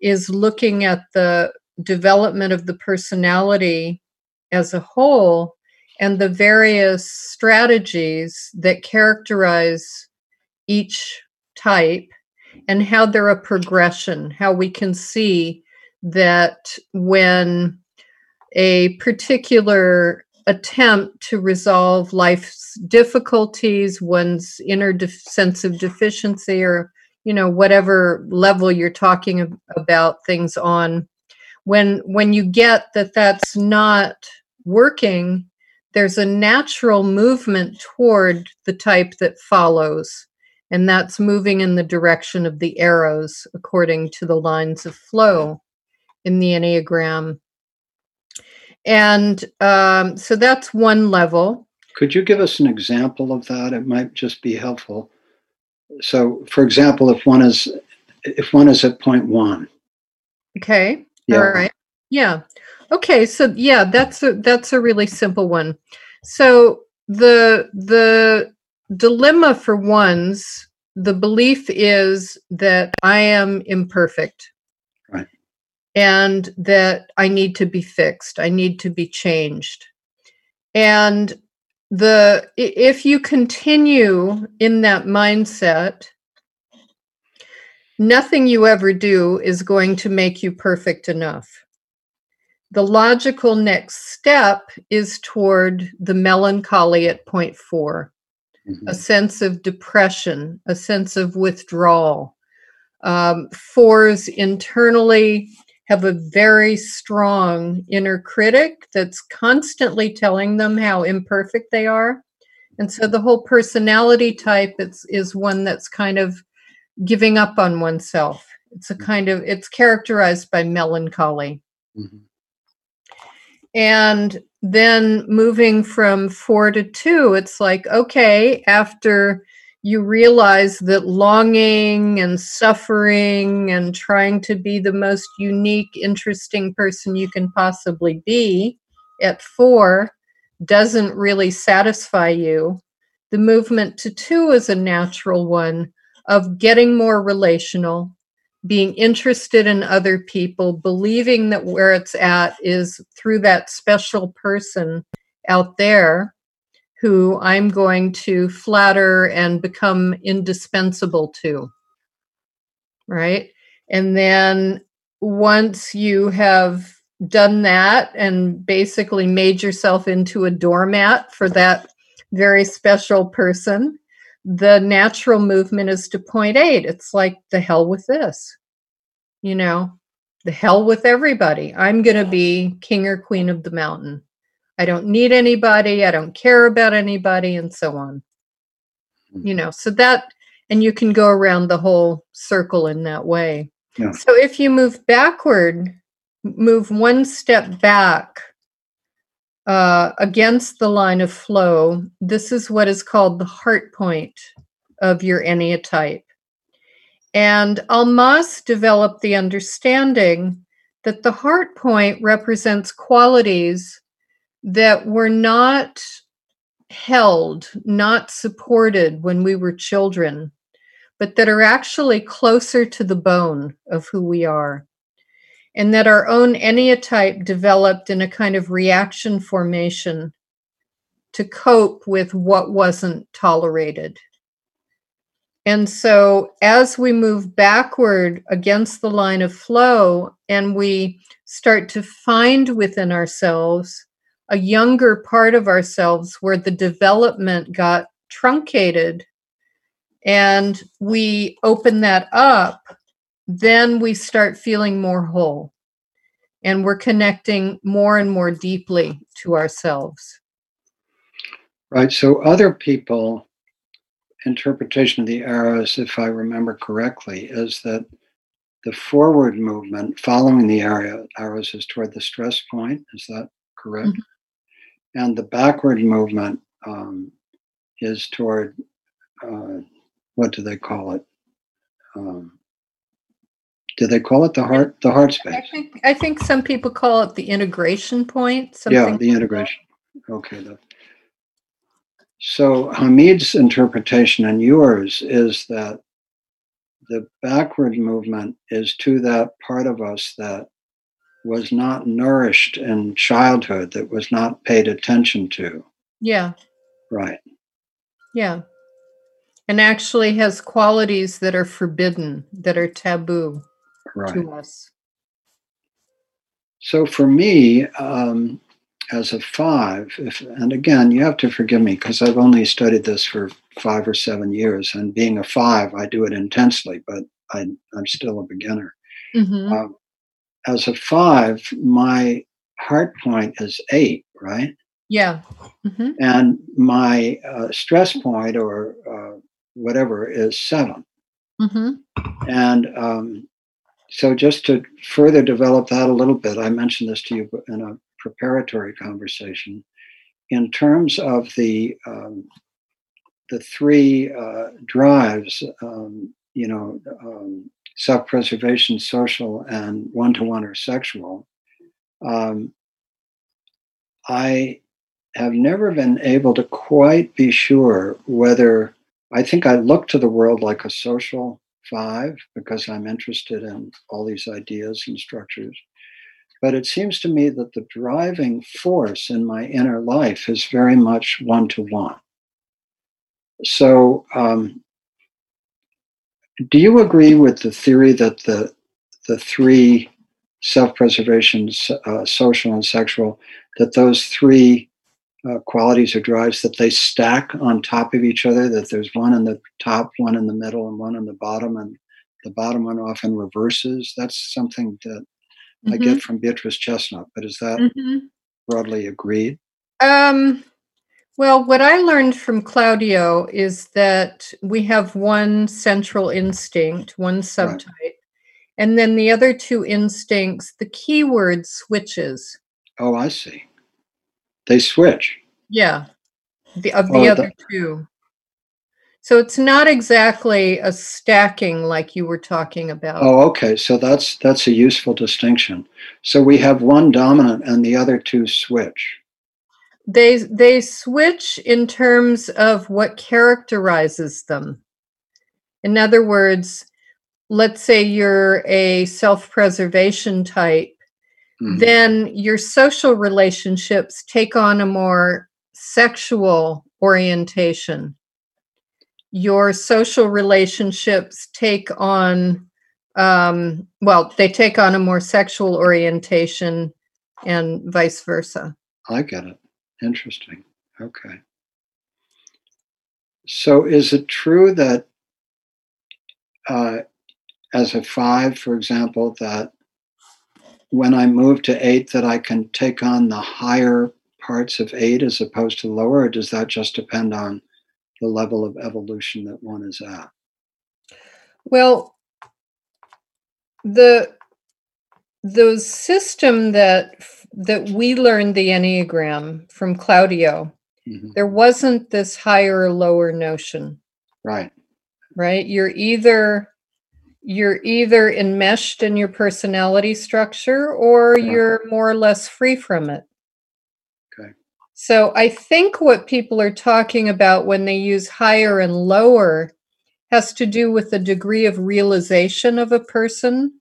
is looking at the development of the personality as a whole and the various strategies that characterize each type and how they're a progression, how we can see that when a particular attempt to resolve life's difficulties, one's inner de- sense of deficiency, or you know whatever level you're talking about things on, when when you get that that's not working, there's a natural movement toward the type that follows, and that's moving in the direction of the arrows according to the lines of flow in the Enneagram. And um, so that's one level. Could you give us an example of that? It might just be helpful. So, for example, if one is if one is at point one. Okay. Yeah. All right. Yeah. Okay, so yeah, that's a that's a really simple one. So the the dilemma for ones, the belief is that I am imperfect. And that I need to be fixed. I need to be changed. And the if you continue in that mindset, nothing you ever do is going to make you perfect enough the logical next step is toward the melancholy at point 4 mm-hmm. a sense of depression, a sense of withdrawal. Um, fours internally have a very strong inner critic that's constantly telling them how imperfect they are. And so the whole personality type is, is one that's kind of giving up on oneself. It's a kind of, it's characterized by melancholy. Mm-hmm. And then moving from four to two, it's like, okay, after you realize that longing and suffering and trying to be the most unique, interesting person you can possibly be at four doesn't really satisfy you. The movement to two is a natural one of getting more relational, being interested in other people, believing that where it's at is through that special person out there who I'm going to flatter and become indispensable to. Right. And then once you have done that and basically made yourself into a doormat for that very special person, the natural movement is to point eight. It's like the hell with this. You know, the hell with everybody. I'm going to be king or queen of the mountain. I don't need anybody, I don't care about anybody, and so on. Mm-hmm. You know, so that, and you can go around the whole circle in that way. Yeah. So if you move backward, move one step back uh, against the line of flow, this is what is called the heart point of your Enneatype. And Almaas developed the understanding that the heart point represents qualities that were not held, not supported when we were children, but that are actually closer to the bone of who we are. And that our own enneatype developed in a kind of reaction formation to cope with what wasn't tolerated. And so, as we move backward against the line of flow and we start to find within ourselves a younger part of ourselves where the development got truncated and we open that up, then we start feeling more whole and we're connecting more and more deeply to ourselves. Right. So, other people, interpretation of the arrows, if I remember correctly, is that the forward movement following the arrow, arrows is toward the stress point. Is that correct? Mm-hmm and the backward movement um, is toward uh, what do they call it? Um, do they call it the heart the heart space? I think I think some people call it the integration point. Yeah, the integration. Okay. The, so Hameed's interpretation and yours is that the backward movement is to that part of us that was not nourished in childhood, that was not paid attention to. Yeah. Right. Yeah. And actually has qualities that are forbidden, that are taboo right. to us. So for me, um, as a five, if, and again, you have to forgive me because I've only studied this for five or seven years, and being a five, I do it intensely, but I, am still a beginner. Mm-hmm. Um, as a five, my heart point is eight, right? Yeah. Mm-hmm. And my uh, stress point or uh, whatever is 7 mm-hmm. And um, so, just to further develop that a little bit, I mentioned this to you in a preparatory conversation. In terms of the um, the three uh, drives, um, you know, um, self preservation, social, and one to one or sexual, um, I have never been able to quite be sure whether I think I look to the world like a social five because I'm interested in all these ideas and structures. But it seems to me that the driving force in my inner life is very much one to one. So um, do you agree with the theory that the the three self-preservation, uh, social, and sexual, that those three uh, qualities or drives that they stack on top of each other? That there's one in the top, one in the middle, and one in the bottom, and the bottom one often reverses. That's something that I Mhm. get from Beatrice Chestnut, but is that Mhm. broadly agreed? Um, well, what I learned from Claudio is that we have one central instinct, one subtype, and then the other two instincts, the keyword switches. Oh, I see. They switch. Yeah, the of Oh, the the- other two. So it's not exactly a stacking like you were talking about. Oh, okay. So that's that's a useful distinction. So we have one dominant and the other two switch. They they switch in terms of what characterizes them. In other words, let's say you're a self-preservation type, Mhm. then your social relationships take on a more sexual orientation. Your social relationships take on um, well, they take on a more sexual orientation and vice versa. I get it. Interesting. Okay. So is it true that uh, as a five, for example, that when I move to eight, that I can take on the higher parts of eight as opposed to lower, or does that just depend on the level of evolution that one is at? Well, the the system that that we learned the enneagram from Claudio, Mhm. there wasn't this higher or lower notion, Right. right? You're either you're either enmeshed in your personality structure or Yeah. you're more or less free from it. Okay. So I think what people are talking about when they use higher and lower has to do with the degree of realization of a person.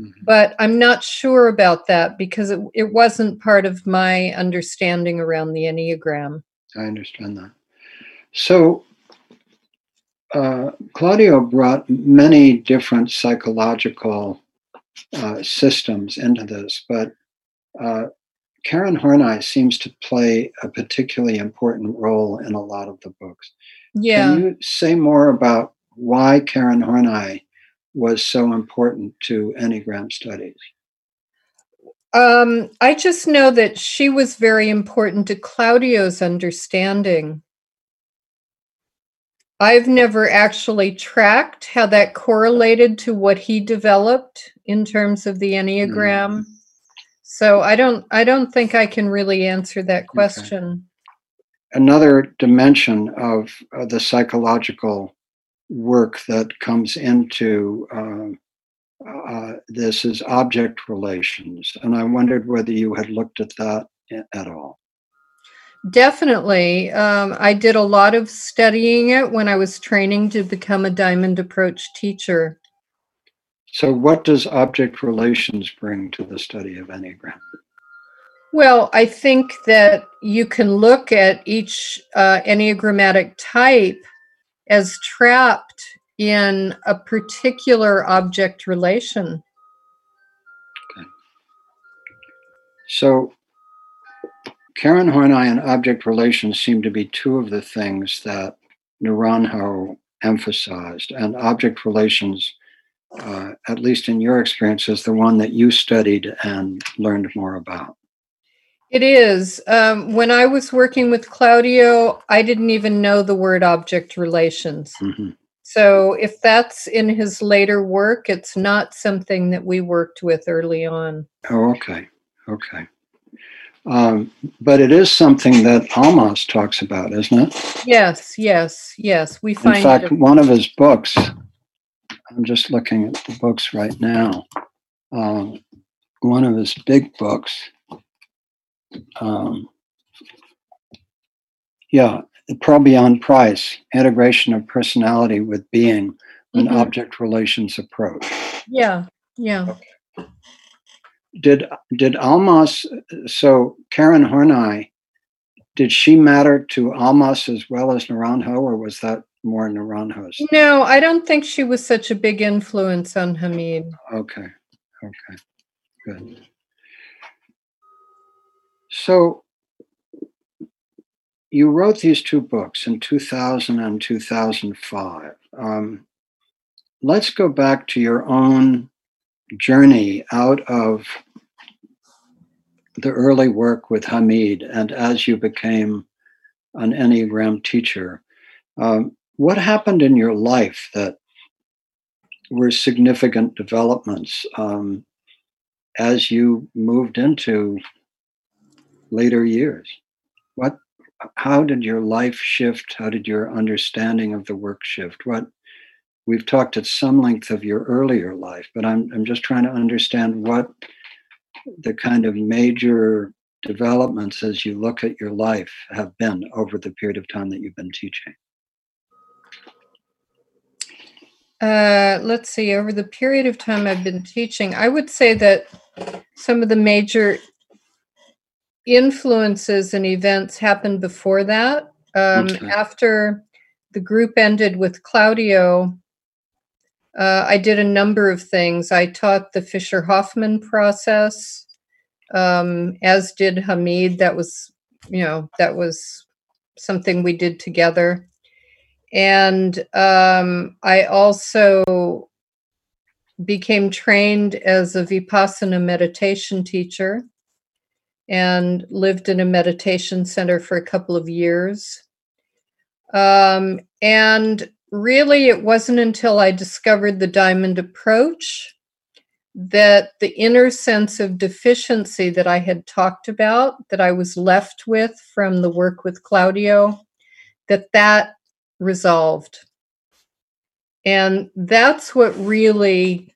Mhm. But I'm not sure about that because it, it wasn't part of my understanding around the Enneagram. I understand that. So, uh, Claudio brought many different psychological uh, systems into this, but uh, Karen Horney seems to play a particularly important role in a lot of the books. Yeah. Can you say more about why Karen Horney was so important to Enneagram studies? Um, I just know that she was very important to Claudio's understanding. I've never actually tracked how that correlated to what he developed in terms of the Enneagram. So I don't I don't think I can really answer that question. another dimension of uh, the psychological work that comes into um, uh, this is object relations. And I wondered whether you had looked at that at all. Definitely. Um, I did a lot of studying it when I was training to become a diamond approach teacher. So, what does object relations bring to the study of Enneagram? Well, I think that you can look at each uh, Enneagrammatic type as trapped in a particular object relation. So, Karen Horney and object relations seem to be two of the things that Naranjo emphasized, and object relations, uh, at least in your experience, is the one that you studied and learned more about. It is. Um, when I was working with Claudio, I didn't even know the word object relations. Mhm. So if that's in his later work, it's not something that we worked with early on. Oh, okay, okay. Um, but it is something that Almaas talks about, isn't it? Yes, yes, yes. We find. In fact, it. one of his books, I'm just looking at the books right now. Um, one of his big books, um, yeah, Beyond Price Integration of Personality with Being, an Mhm. Object Relations Approach. Yeah, yeah. Did did Almaas so Karen Horney did she matter to Almaas as well as Naranjo, or was that more Naranjo's? No, I don't think she was such a big influence on Hameed. Okay, okay, good. So you wrote these two books in 2000 and 2005. Um, let's go back to your own journey out of the early work with Hameed and as you became an Enneagram teacher, um, what happened in your life that were significant developments um, as you moved into later years? What, how did your life shift? How did your understanding of the work shift? What we've talked at some length of your earlier life, but I'm I'm just trying to understand what the kind of major developments as you look at your life have been over the period of time that you've been teaching. Uh, let's see, over the period of time I've been teaching, I would say that some of the major influences and events happened before that. Um, okay. After the group ended with Claudio, uh, I did a number of things. I taught the Fischer-Hoffman process, um, as did Hameed. That was, you know, that was something we did together. And um, I also became trained as a Vipassana meditation teacher and lived in a meditation center for a couple of years. Um, and really, it wasn't until I discovered the diamond approach that the inner sense of deficiency that I had talked about, that I was left with from the work with Claudio, that that resolved. And that's what really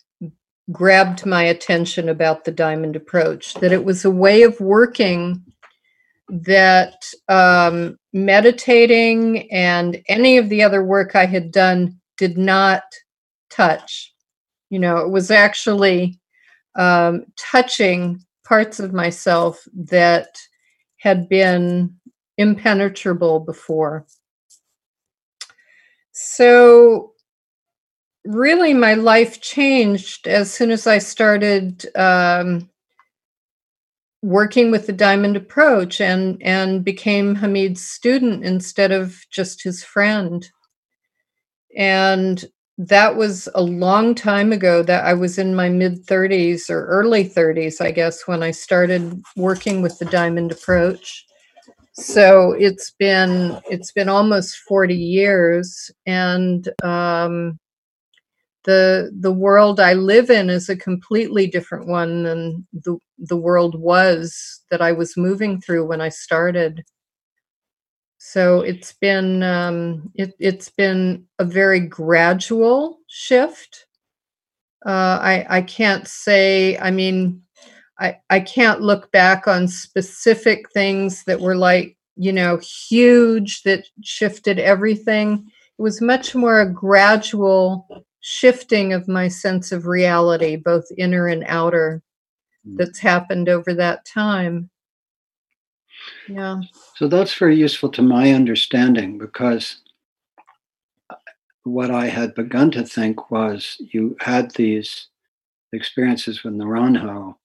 grabbed my attention about the diamond approach that it was a way of working that um, meditating and any of the other work I had done did not touch. You know, it was actually um, touching parts of myself that had been impenetrable before. So, really, my life changed as soon as I started um, working with the Diamond Approach and and became Hameed's student instead of just his friend. And that was a long time ago that I was in my mid 30s or early 30s, I guess, when I started working with the Diamond Approach so it's been it's been almost 40 years and um, the the world I live in is a completely different one than the the world was that I was moving through when I started. So it's been um, it, it's been a very gradual shift. Uh, I I can't say. I mean, I, I can't look back on specific things that were like, you know, huge that shifted everything. It was much more a gradual shifting of my sense of reality, both inner and outer, hmm. that's happened over that time. Yeah. So that's very useful to my understanding because what I had begun to think was you had these experiences with Naranjo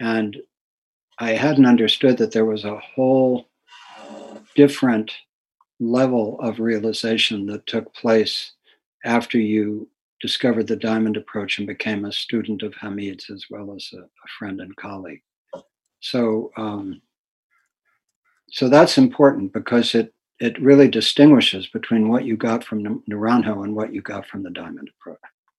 and I hadn't understood that there was a whole different level of realization that took place after you discovered the diamond approach and became a student of Hameed's as well as a, a friend and colleague. So, um, so that's important because it it really distinguishes between what you got from Naranjo and what you got from the diamond approach.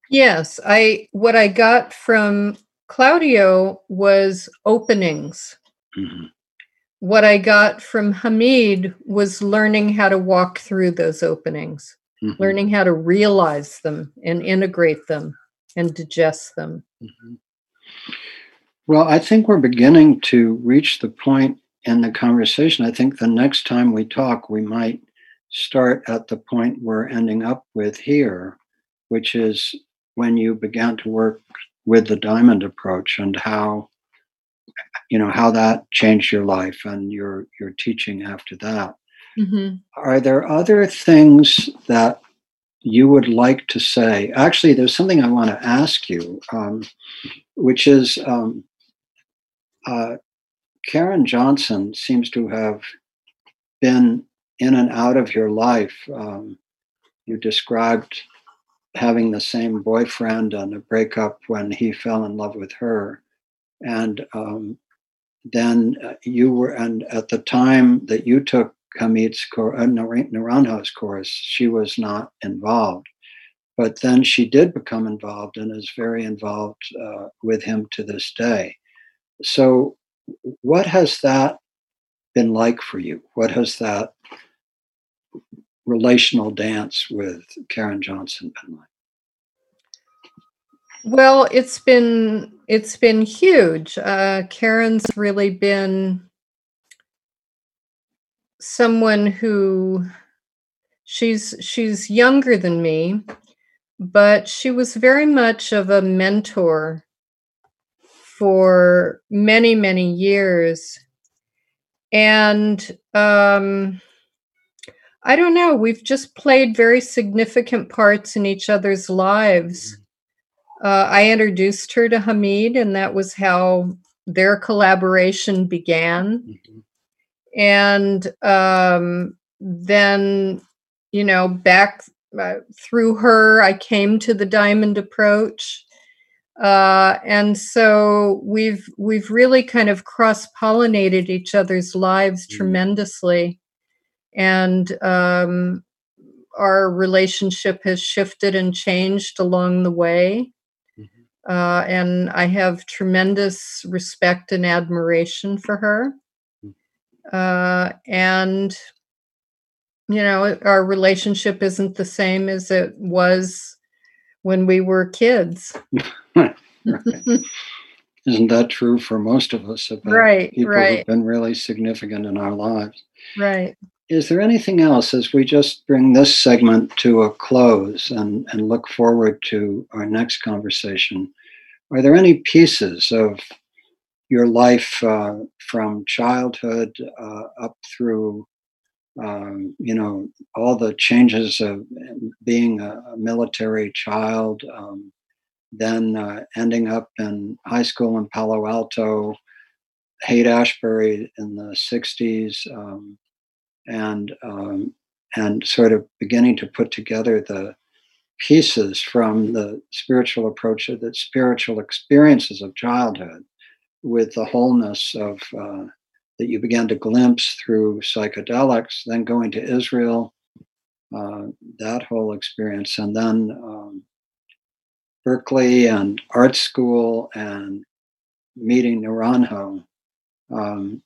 Yes, I what I got from Claudio was openings. Mm-hmm. What I got from Hamid was learning how to walk through those openings, mm-hmm. learning how to realize them and integrate them and digest them. Mm-hmm. Well, I think we're beginning to reach the point in the conversation. I think the next time we talk, we might start at the point we're ending up with here, which is when you began to work with the diamond approach and how you know how that changed your life and your your teaching after that mm-hmm. are there other things that you would like to say actually there's something i want to ask you um, which is um, uh, karen johnson seems to have been in and out of your life um, you described having the same boyfriend and a breakup when he fell in love with her. And um, then uh, you were, and at the time that you took Hameed's course, uh, Naranjo's course, she was not involved. But then she did become involved and is very involved uh, with him to this day. So, what has that been like for you? What has that relational dance with Karen Johnson been like? Well, it's been it's been huge. Uh, Karen's really been someone who she's she's younger than me, but she was very much of a mentor for many many years, and um, I don't know. We've just played very significant parts in each other's lives. Uh, I introduced her to Hameed, and that was how their collaboration began. Mm-hmm. And um, then, you know, back uh, through her, I came to the Diamond Approach. Uh, and so we've we've really kind of cross pollinated each other's lives mm-hmm. tremendously and um, our relationship has shifted and changed along the way. Mm-hmm. Uh, and I have tremendous respect and admiration for her. Uh, and, you know, our relationship isn't the same as it was when we were kids. Isn't that true for most of us? About right, people right. who've been really significant in our lives. Right is there anything else as we just bring this segment to a close and, and look forward to our next conversation? Are there any pieces of your life uh, from childhood uh, up through, um, you know, all the changes of being a, a military child, um, then uh, ending up in high school in Palo Alto, Haight Ashbury in the 60s, um, and um, and sort of beginning to put together the pieces from the spiritual approach of the spiritual experiences of childhood with the wholeness of uh, that you began to glimpse through psychedelics, then going to Israel, uh, that whole experience, and then um, Berkeley and art school and meeting Naranjo. Um,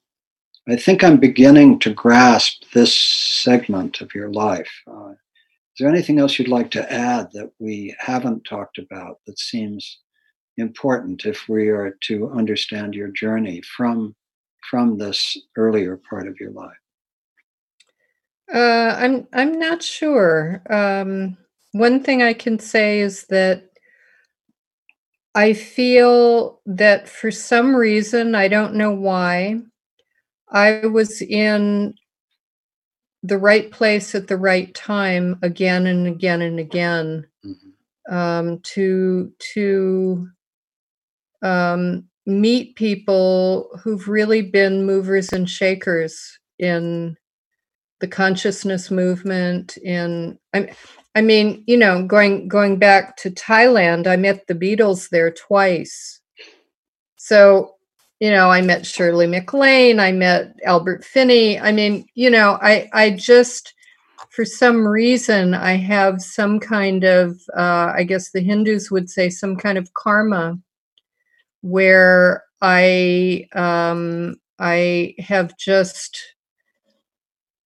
I think I'm beginning to grasp this segment of your life. Uh, is there anything else you'd like to add that we haven't talked about that seems important if we are to understand your journey from from this earlier part of your life? Uh, I'm I'm not sure. Um, one thing I can say is that I feel that for some reason I don't know why I was in the right place at the right time again and again and again mm-hmm. um, to to um, meet people who've really been movers and shakers in the consciousness movement in I, I mean you know going going back to thailand i met the beatles there twice so you know, I met Shirley MacLaine, I met Albert Finney. I mean, you know, I I just for some reason I have some kind of uh, I guess the Hindus would say some kind of karma where I um, I have just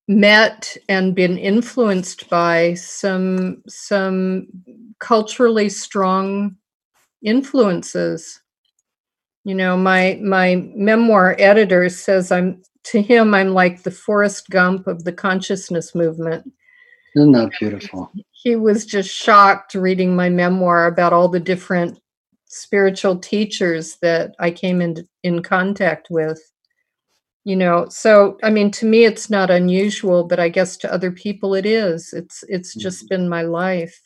met and been influenced by some some culturally strong influences you know, my my memoir editor says I'm to him I'm like the Forrest Gump of the consciousness movement. Isn't that beautiful? He was just shocked reading my memoir about all the different spiritual teachers that I came in in contact with. You know, so I mean to me it's not unusual, but I guess to other people it is. It's it's just mm-hmm. been my life.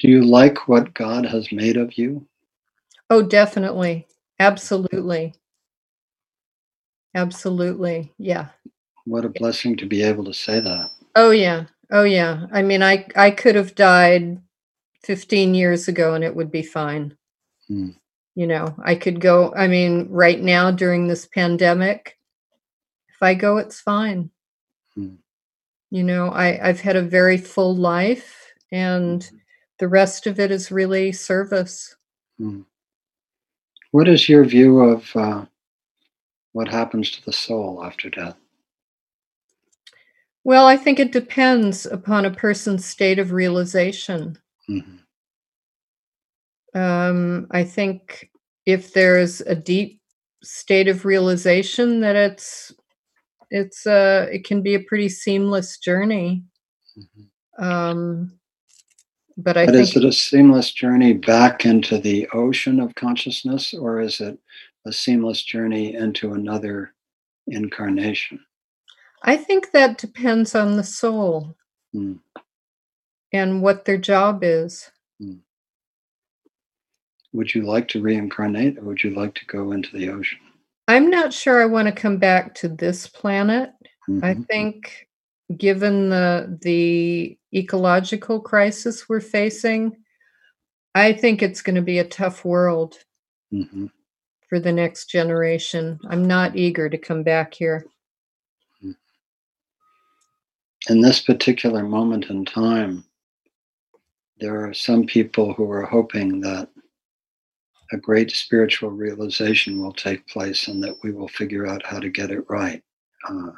Do you like what God has made of you? Oh, definitely. Absolutely. Absolutely. Yeah. What a blessing to be able to say that. Oh, yeah. Oh yeah. I mean, I I could have died 15 years ago and it would be fine. Hmm. You know, I could go I mean, right now during this pandemic, if I go it's fine. Hmm. You know, I I've had a very full life and Mhm. the rest of it is really service. Hmm. What is your view of uh, what happens to the soul after death? Well, I think it depends upon a person's state of realization. Mhm. Um, I think if there's a deep state of realization that it's it's uh it can be a pretty seamless journey. Mhm. Um, but I But think is it a seamless journey back into the ocean of consciousness, or is it a seamless journey into another incarnation? I think that depends on the soul Hmm. And what their job is. Would you like to reincarnate, or would you like to go into the ocean? I'm not sure I want to come back to this planet. I Mhm. think given the the ecological crisis we're facing, I think it's going to be a tough world Mhm. for the next generation. I'm not eager to come back here. In this particular moment in time, there are some people who are hoping that a great spiritual realization will take place and that we will figure out how to get it right. Uh,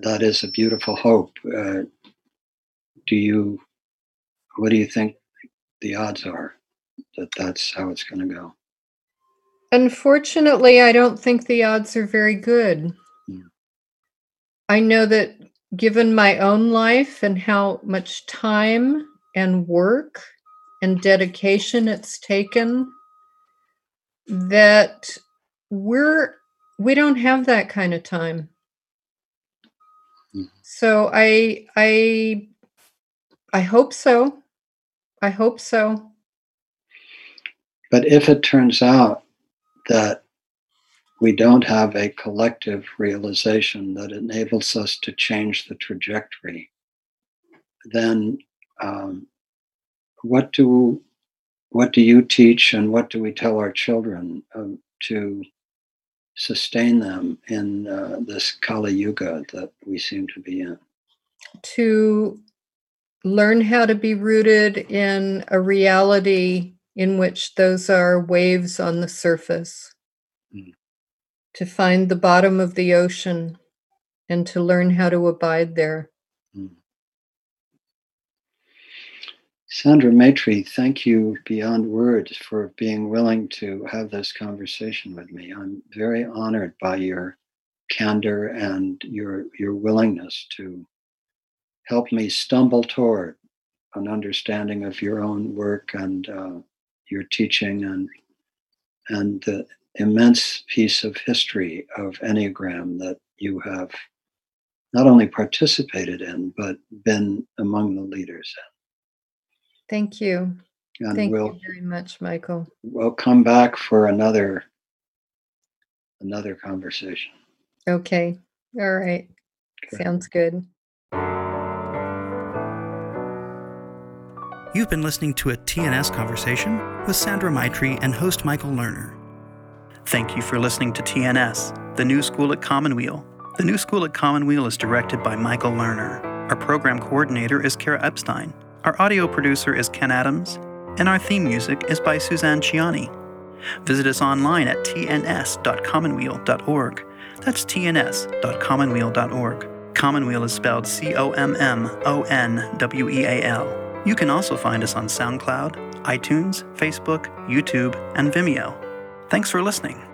that is a beautiful hope. Uh, do you, what do you think the odds are that that's how it's going to go? Unfortunately, I don't think the odds are very good. Hmm. I know that given my own life and how much time and work and dedication it's taken that we're we don't have that kind of time. Hmm. So I I I hope so. I hope so. But if it turns out that we don't have a collective realization that enables us to change the trajectory, then um, what do what do you teach and what do we tell our children um, to sustain them in uh, this Kali Yuga that we seem to be in? to learn how to be rooted in a reality in which those are waves on the surface, Mm. to find the bottom of the ocean and to learn how to abide there. Sandra Maitri, thank you beyond words for being willing to have this conversation with me. I'm very honored by your candor and your your willingness to help me stumble toward an understanding of your own work and uh, your teaching and and the immense piece of history of Enneagram that you have not only participated in but been among the leaders Thank you. And Thank we'll you very much, Michael. we'll come back for another another conversation. Okay. All right. Okay. Sounds good. You've been listening to a TNS conversation with Sandra Maitri and host Michael Lerner. Thank you for listening to TNS, the new school at Commonweal. The new school at Commonweal is directed by Michael Lerner. Our program coordinator is Kara Epstein. Our audio producer is Ken Adams. And our theme music is by Suzanne Ciani. Visit us online at tns.commonweal.org. That's tns.commonweal.org. Commonweal is spelled C O M M O N W E A L. You can also find us on SoundCloud, iTunes, Facebook, YouTube, and Vimeo. Thanks for listening.